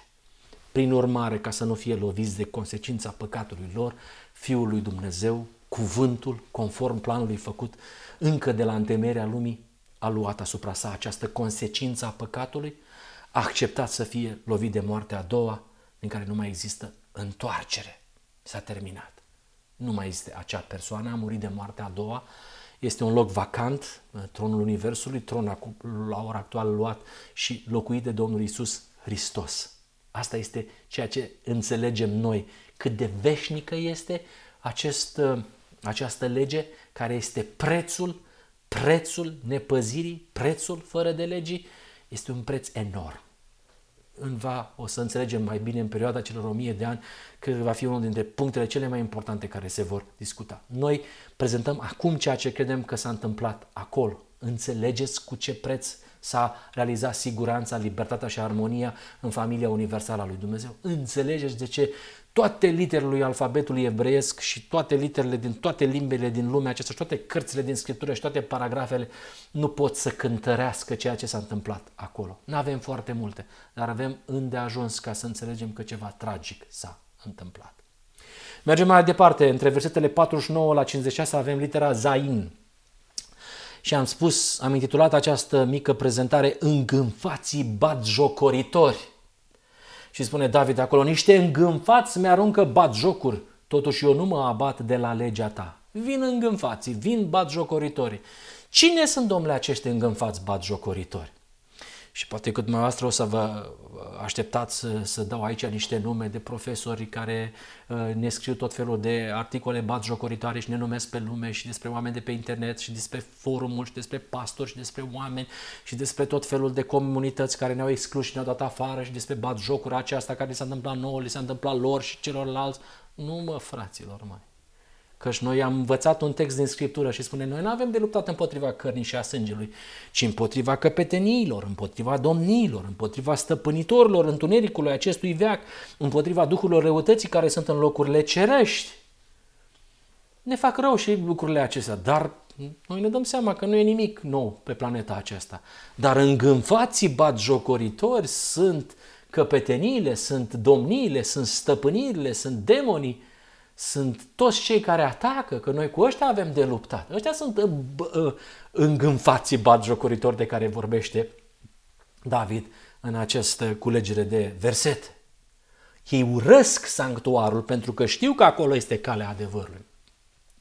Prin urmare, ca să nu fie loviți de consecința păcatului lor, Fiul lui Dumnezeu, cuvântul, conform planului făcut încă de la întemeierea lumii, a luat asupra sa această consecință a păcatului, a acceptat să fie lovit de moartea a doua, din care nu mai există întoarcere. S-a terminat. Nu mai este acea persoană, a murit de moartea a doua, este un loc vacant, tronul Universului, tron la ora actuală luat și locuit de Domnul Isus Hristos. Asta este ceea ce înțelegem noi, cât de veșnică este acest, această lege care este prețul, prețul nepăzirii, prețul fără de legii, este un preț enorm va, o să înțelegem mai bine în perioada celor o mie de ani, că va fi unul dintre punctele cele mai importante care se vor discuta. Noi prezentăm acum ceea ce credem că s-a întâmplat acolo. Înțelegeți cu ce preț s-a realizat siguranța, libertatea și armonia în familia universală a lui Dumnezeu. Înțelegeți de ce toate literele alfabetului evreiesc și toate literele din toate limbile din lumea aceasta și toate cărțile din Scriptură și toate paragrafele nu pot să cântărească ceea ce s-a întâmplat acolo. Nu avem foarte multe, dar avem îndeajuns ca să înțelegem că ceva tragic s-a întâmplat. Mergem mai departe, între versetele 49 la 56 avem litera Zain. Și am spus, am intitulat această mică prezentare Îngânfații batjocoritori. Și spune David acolo, niște îngânfați mi-aruncă bat jocuri, totuși eu nu mă abat de la legea ta. Vin îngânfații, vin bat jocoritori. Cine sunt, domnule, acești îngânfați bat jocoritori? Și poate că dumneavoastră o să vă așteptați să, să dau aici niște nume de profesori care uh, ne scriu tot felul de articole bat jocoritoare și ne numesc pe lume și despre oameni de pe internet și despre forumuri și despre pastori și despre oameni și despre tot felul de comunități care ne-au exclus și ne-au dat afară și despre bat jocura aceasta care s-a întâmplat nouă, li s-a întâmplat lor și celorlalți. Nu mă, fraților, mai. Căci noi am învățat un text din Scriptură și spune, noi nu avem de luptat împotriva cărnii și a sângelui, ci împotriva căpeteniilor, împotriva domniilor, împotriva stăpânitorilor întunericului acestui veac, împotriva duhurilor răutății care sunt în locurile cerești. Ne fac rău și lucrurile acestea, dar noi ne dăm seama că nu e nimic nou pe planeta aceasta. Dar îngânfații bat jocoritori sunt căpeteniile, sunt domniile, sunt stăpânirile, sunt demonii, sunt toți cei care atacă, că noi cu ăștia avem de luptat. Ăștia sunt uh, uh, îngânfații batjocoritori de care vorbește David în această culegere de versete. Ei urăsc sanctuarul pentru că știu că acolo este calea adevărului.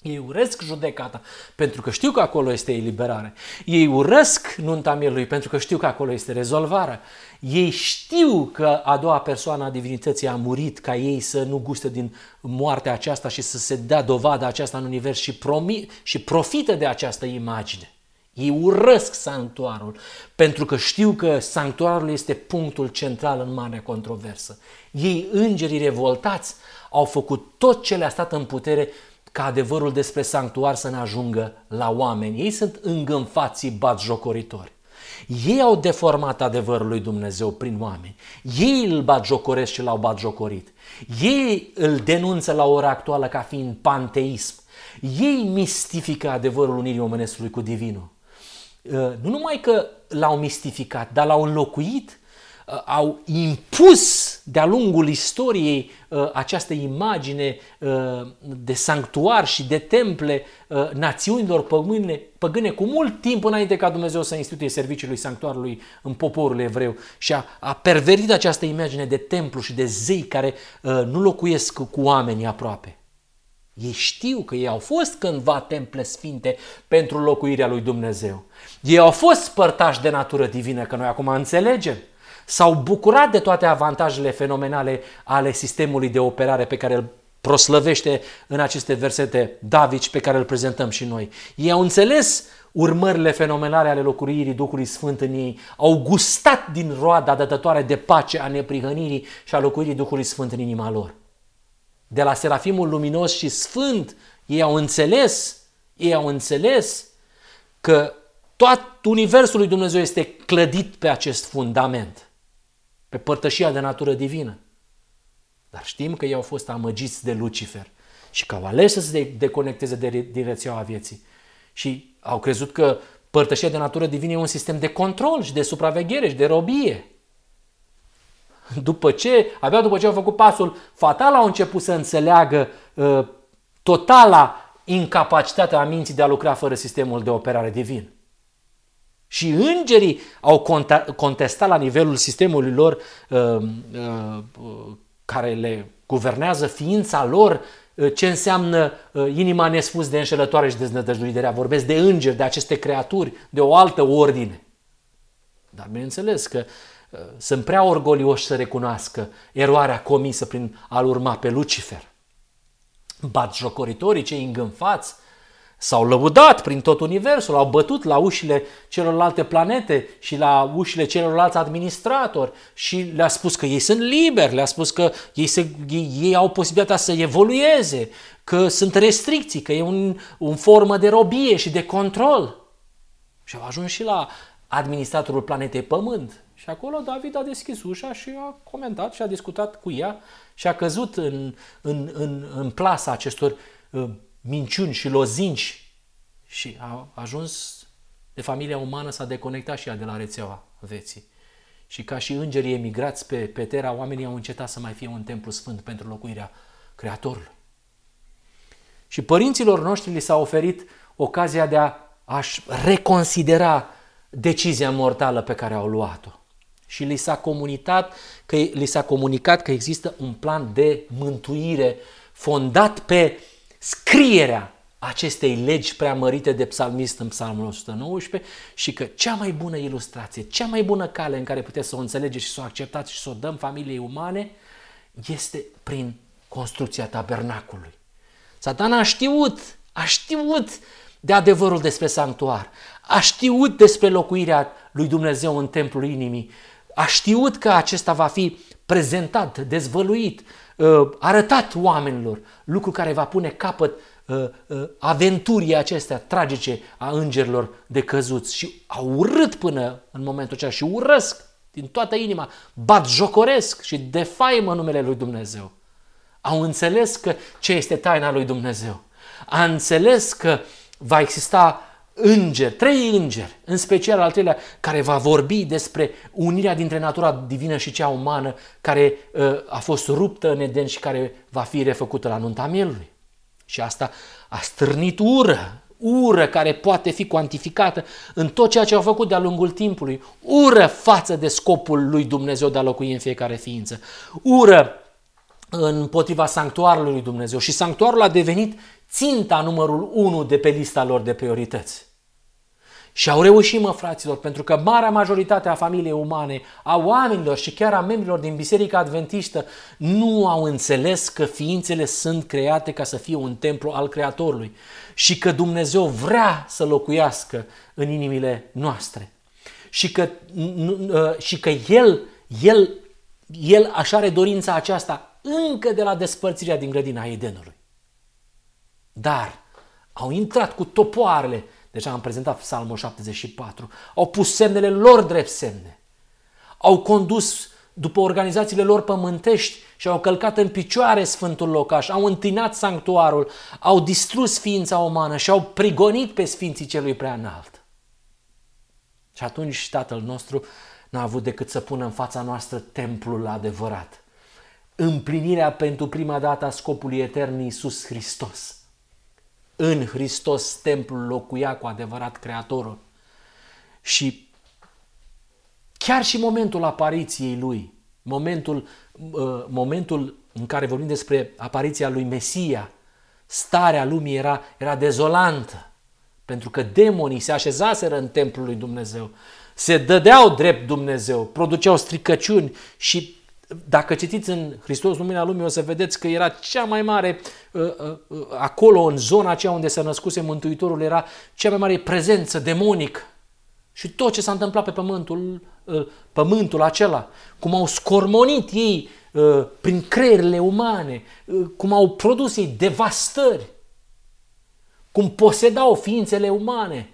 Ei urăsc judecata pentru că știu că acolo este eliberare. Ei urăsc nunta mielului pentru că știu că acolo este rezolvarea. Ei știu că a doua persoană a divinității a murit ca ei să nu guste din moartea aceasta și să se dea dovada aceasta în univers și, promi- și profită de această imagine. Ei urăsc sanctuarul pentru că știu că sanctuarul este punctul central în marea controversă. Ei, îngerii revoltați, au făcut tot ce le-a stat în putere ca adevărul despre sanctuar să ne ajungă la oameni. Ei sunt îngânfații batjocoritori. Ei au deformat adevărul lui Dumnezeu prin oameni. Ei îl batjocoresc și l-au batjocorit. Ei îl denunță la ora actuală ca fiind panteism. Ei mistifică adevărul unirii omenescului cu divinul. Uh, nu numai că l-au mistificat, dar l-au înlocuit Uh, au impus de-a lungul istoriei uh, această imagine uh, de sanctuar și de temple națiunilor păgâne, păgâne cu mult timp înainte ca Dumnezeu să instituie serviciul lui sanctuarului în poporul evreu și a, a perverit această imagine de templu și de zei care nu locuiesc cu oamenii aproape. Ei știu că ei au fost cândva temple sfinte pentru locuirea lui Dumnezeu. Ei au fost spărtași de natură divină, că noi acum înțelegem s-au bucurat de toate avantajele fenomenale ale sistemului de operare pe care îl proslăvește în aceste versete David pe care îl prezentăm și noi. Ei au înțeles urmările fenomenale ale locuirii Duhului Sfânt în ei, au gustat din roada dătătoare de pace a neprihănirii și a locuirii Duhului Sfânt în inima lor. De la Serafimul luminos și sfânt, ei au înțeles, ei au înțeles că tot universul lui Dumnezeu este clădit pe acest fundament pe părtășia de natură divină. Dar știm că ei au fost amăgiți de Lucifer. și că au ales să se deconecteze de, din rețeaua vieții. Și au crezut că părtășia de natură divină e un sistem de control și de supraveghere și de robie. După ce, abia după ce au făcut pasul fatal, au început să înțeleagă uh, totala incapacitatea minții de a lucra fără sistemul de operare divin. Și îngerii au contestat la nivelul sistemului lor uh, uh, uh, care le guvernează ființa lor uh, ce înseamnă uh, inima nespus de înșelătoare și deznădăjduirea. Vorbesc de îngeri, de aceste creaturi, de o altă ordine. Dar bineînțeles că uh, sunt prea orgolioși să recunoască eroarea comisă prin a-l urma pe Lucifer. Bat jocoritorii, cei îngânfați, S-au lăudat prin tot universul, au bătut la ușile celorlalte planete și la ușile celorlalți administratori și le-a spus că ei sunt liberi, le-a spus că ei, se, ei, ei au posibilitatea să evolueze, că sunt restricții, că e un, un formă de robie și de control. Și au ajuns și la administratorul planetei Pământ. Și acolo David a deschis ușa și a comentat și a discutat cu ea și a căzut în, în, în, în plasa acestor uh, minciuni și lozinci și a ajuns de familia umană s-a deconectat și ea de la rețeaua vieții. Și ca și îngerii emigrați pe, pe Terra, oamenii au încetat să mai fie un templu sfânt pentru locuirea Creatorului. Și părinților noștri li s-a oferit ocazia de a aș reconsidera decizia mortală pe care au luat-o. Și li s-a comunicat că, li s-a comunicat că există un plan de mântuire fondat pe scrierea acestei legi preamărite de psalmist în psalmul 119 și că cea mai bună ilustrație, cea mai bună cale în care puteți să o înțelegeți și să o acceptați și să o dăm familiei umane este prin construcția tabernacului. Satana a știut, a știut de adevărul despre sanctuar, a știut despre locuirea lui Dumnezeu în templul inimii, a știut că acesta va fi prezentat, dezvăluit, Uh, arătat oamenilor, lucru care va pune capăt uh, uh, aventurii acestea tragice a îngerilor de căzuți și au urât până în momentul acela și urăsc din toată inima, bat jocoresc și defaimă numele lui Dumnezeu. Au înțeles că ce este taina lui Dumnezeu. A înțeles că va exista îngeri, trei îngeri, în special al treilea, care va vorbi despre unirea dintre natura divină și cea umană, care uh, a fost ruptă în Eden și care va fi refăcută la nunta mielului. Și asta a stârnit ură, ură care poate fi cuantificată în tot ceea ce au făcut de-a lungul timpului, ură față de scopul lui Dumnezeu de a locui în fiecare ființă, ură împotriva sanctuarului lui Dumnezeu. Și sanctuarul a devenit ținta numărul 1 de pe lista lor de priorități. Și au reușit, mă, fraților, pentru că marea majoritate a familiei umane, a oamenilor și chiar a membrilor din Biserica Adventistă nu au înțeles că ființele sunt create ca să fie un templu al Creatorului și că Dumnezeu vrea să locuiască în inimile noastre. Și că, ă, și că El, El, El așa are dorința aceasta încă de la despărțirea din grădina Edenului. Dar au intrat cu topoarele Deja am prezentat Psalmul 74. Au pus semnele lor drept semne. Au condus după organizațiile lor pământești și au călcat în picioare Sfântul Locaș, au întinat sanctuarul, au distrus ființa umană și au prigonit pe Sfinții Celui Prea Înalt. Și atunci Tatăl nostru n-a avut decât să pună în fața noastră templul adevărat. Împlinirea pentru prima dată a scopului etern Iisus Hristos în Hristos templul locuia cu adevărat Creatorul. Și chiar și momentul apariției lui, momentul, uh, momentul în care vorbim despre apariția lui Mesia, starea lumii era, era dezolantă. Pentru că demonii se așezaseră în templul lui Dumnezeu, se dădeau drept Dumnezeu, produceau stricăciuni și dacă citiți în Hristos Lumina Lumii, o să vedeți că era cea mai mare, uh, uh, uh, acolo, în zona aceea unde se născuse Mântuitorul, era cea mai mare prezență demonică. Și tot ce s-a întâmplat pe pământul, pământul acela, cum au scormonit ei prin creierile umane, cum au produs ei devastări, cum posedau ființele umane,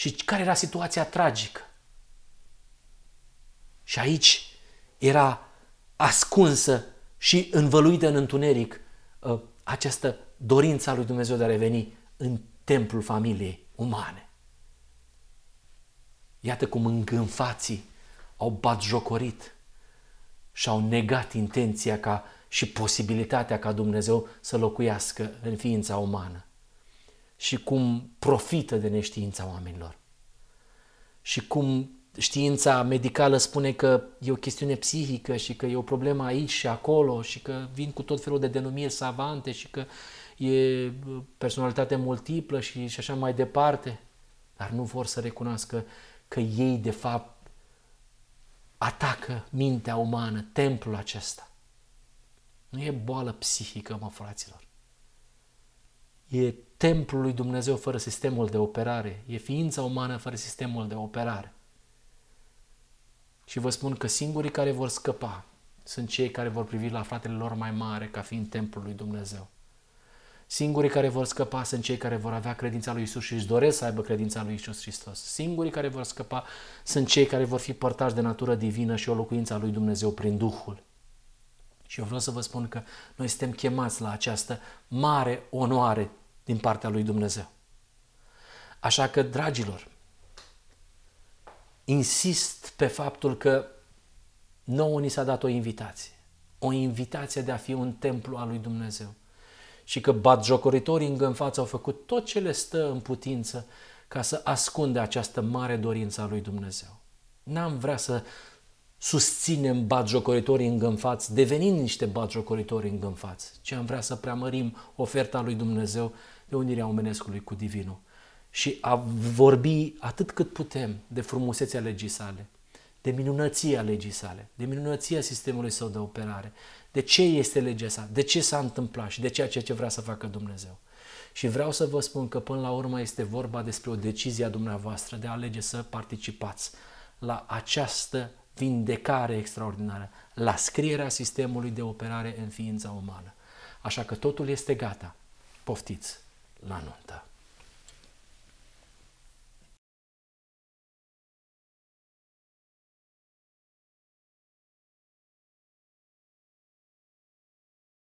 Și care era situația tragică? Și aici era ascunsă și învăluită în întuneric uh, această dorință a lui Dumnezeu de a reveni în templul familiei umane. Iată cum îngânfații au batjocorit și au negat intenția ca și posibilitatea ca Dumnezeu să locuiască în ființa umană și cum profită de neștiința oamenilor și cum știința medicală spune că e o chestiune psihică și că e o problemă aici și acolo și că vin cu tot felul de denumiri savante și că e personalitate multiplă și, și așa mai departe, dar nu vor să recunoască că ei de fapt atacă mintea umană, templul acesta. Nu e boală psihică, mă, fraților. E templul lui Dumnezeu fără sistemul de operare. E ființa umană fără sistemul de operare. Și vă spun că singurii care vor scăpa sunt cei care vor privi la fratele lor mai mare ca fiind templul lui Dumnezeu. Singurii care vor scăpa sunt cei care vor avea credința lui Isus și își doresc să aibă credința lui Isus Hristos. Singurii care vor scăpa sunt cei care vor fi părtași de natură divină și o locuință a lui Dumnezeu prin Duhul. Și eu vreau să vă spun că noi suntem chemați la această mare onoare din partea lui Dumnezeu. Așa că, dragilor, insist pe faptul că nouă ni s-a dat o invitație. O invitație de a fi un templu al lui Dumnezeu. Și că batjocoritorii îngânfați au făcut tot ce le stă în putință ca să ascunde această mare dorință a lui Dumnezeu. N-am vrea să susținem batjocoritorii îngânfați, devenind niște batjocoritori îngânfați, ci am vrea să preamărim oferta lui Dumnezeu de unirea omenescului cu divinul și a vorbi atât cât putem de frumusețea legii sale, de minunăția legii sale, de minunăția sistemului său de operare, de ce este legea sa, de ce s-a întâmplat și de ceea ce vrea să facă Dumnezeu. Și vreau să vă spun că până la urmă este vorba despre o decizie a dumneavoastră de a alege să participați la această vindecare extraordinară, la scrierea sistemului de operare în ființa umană. Așa că totul este gata. Poftiți! La nuntă.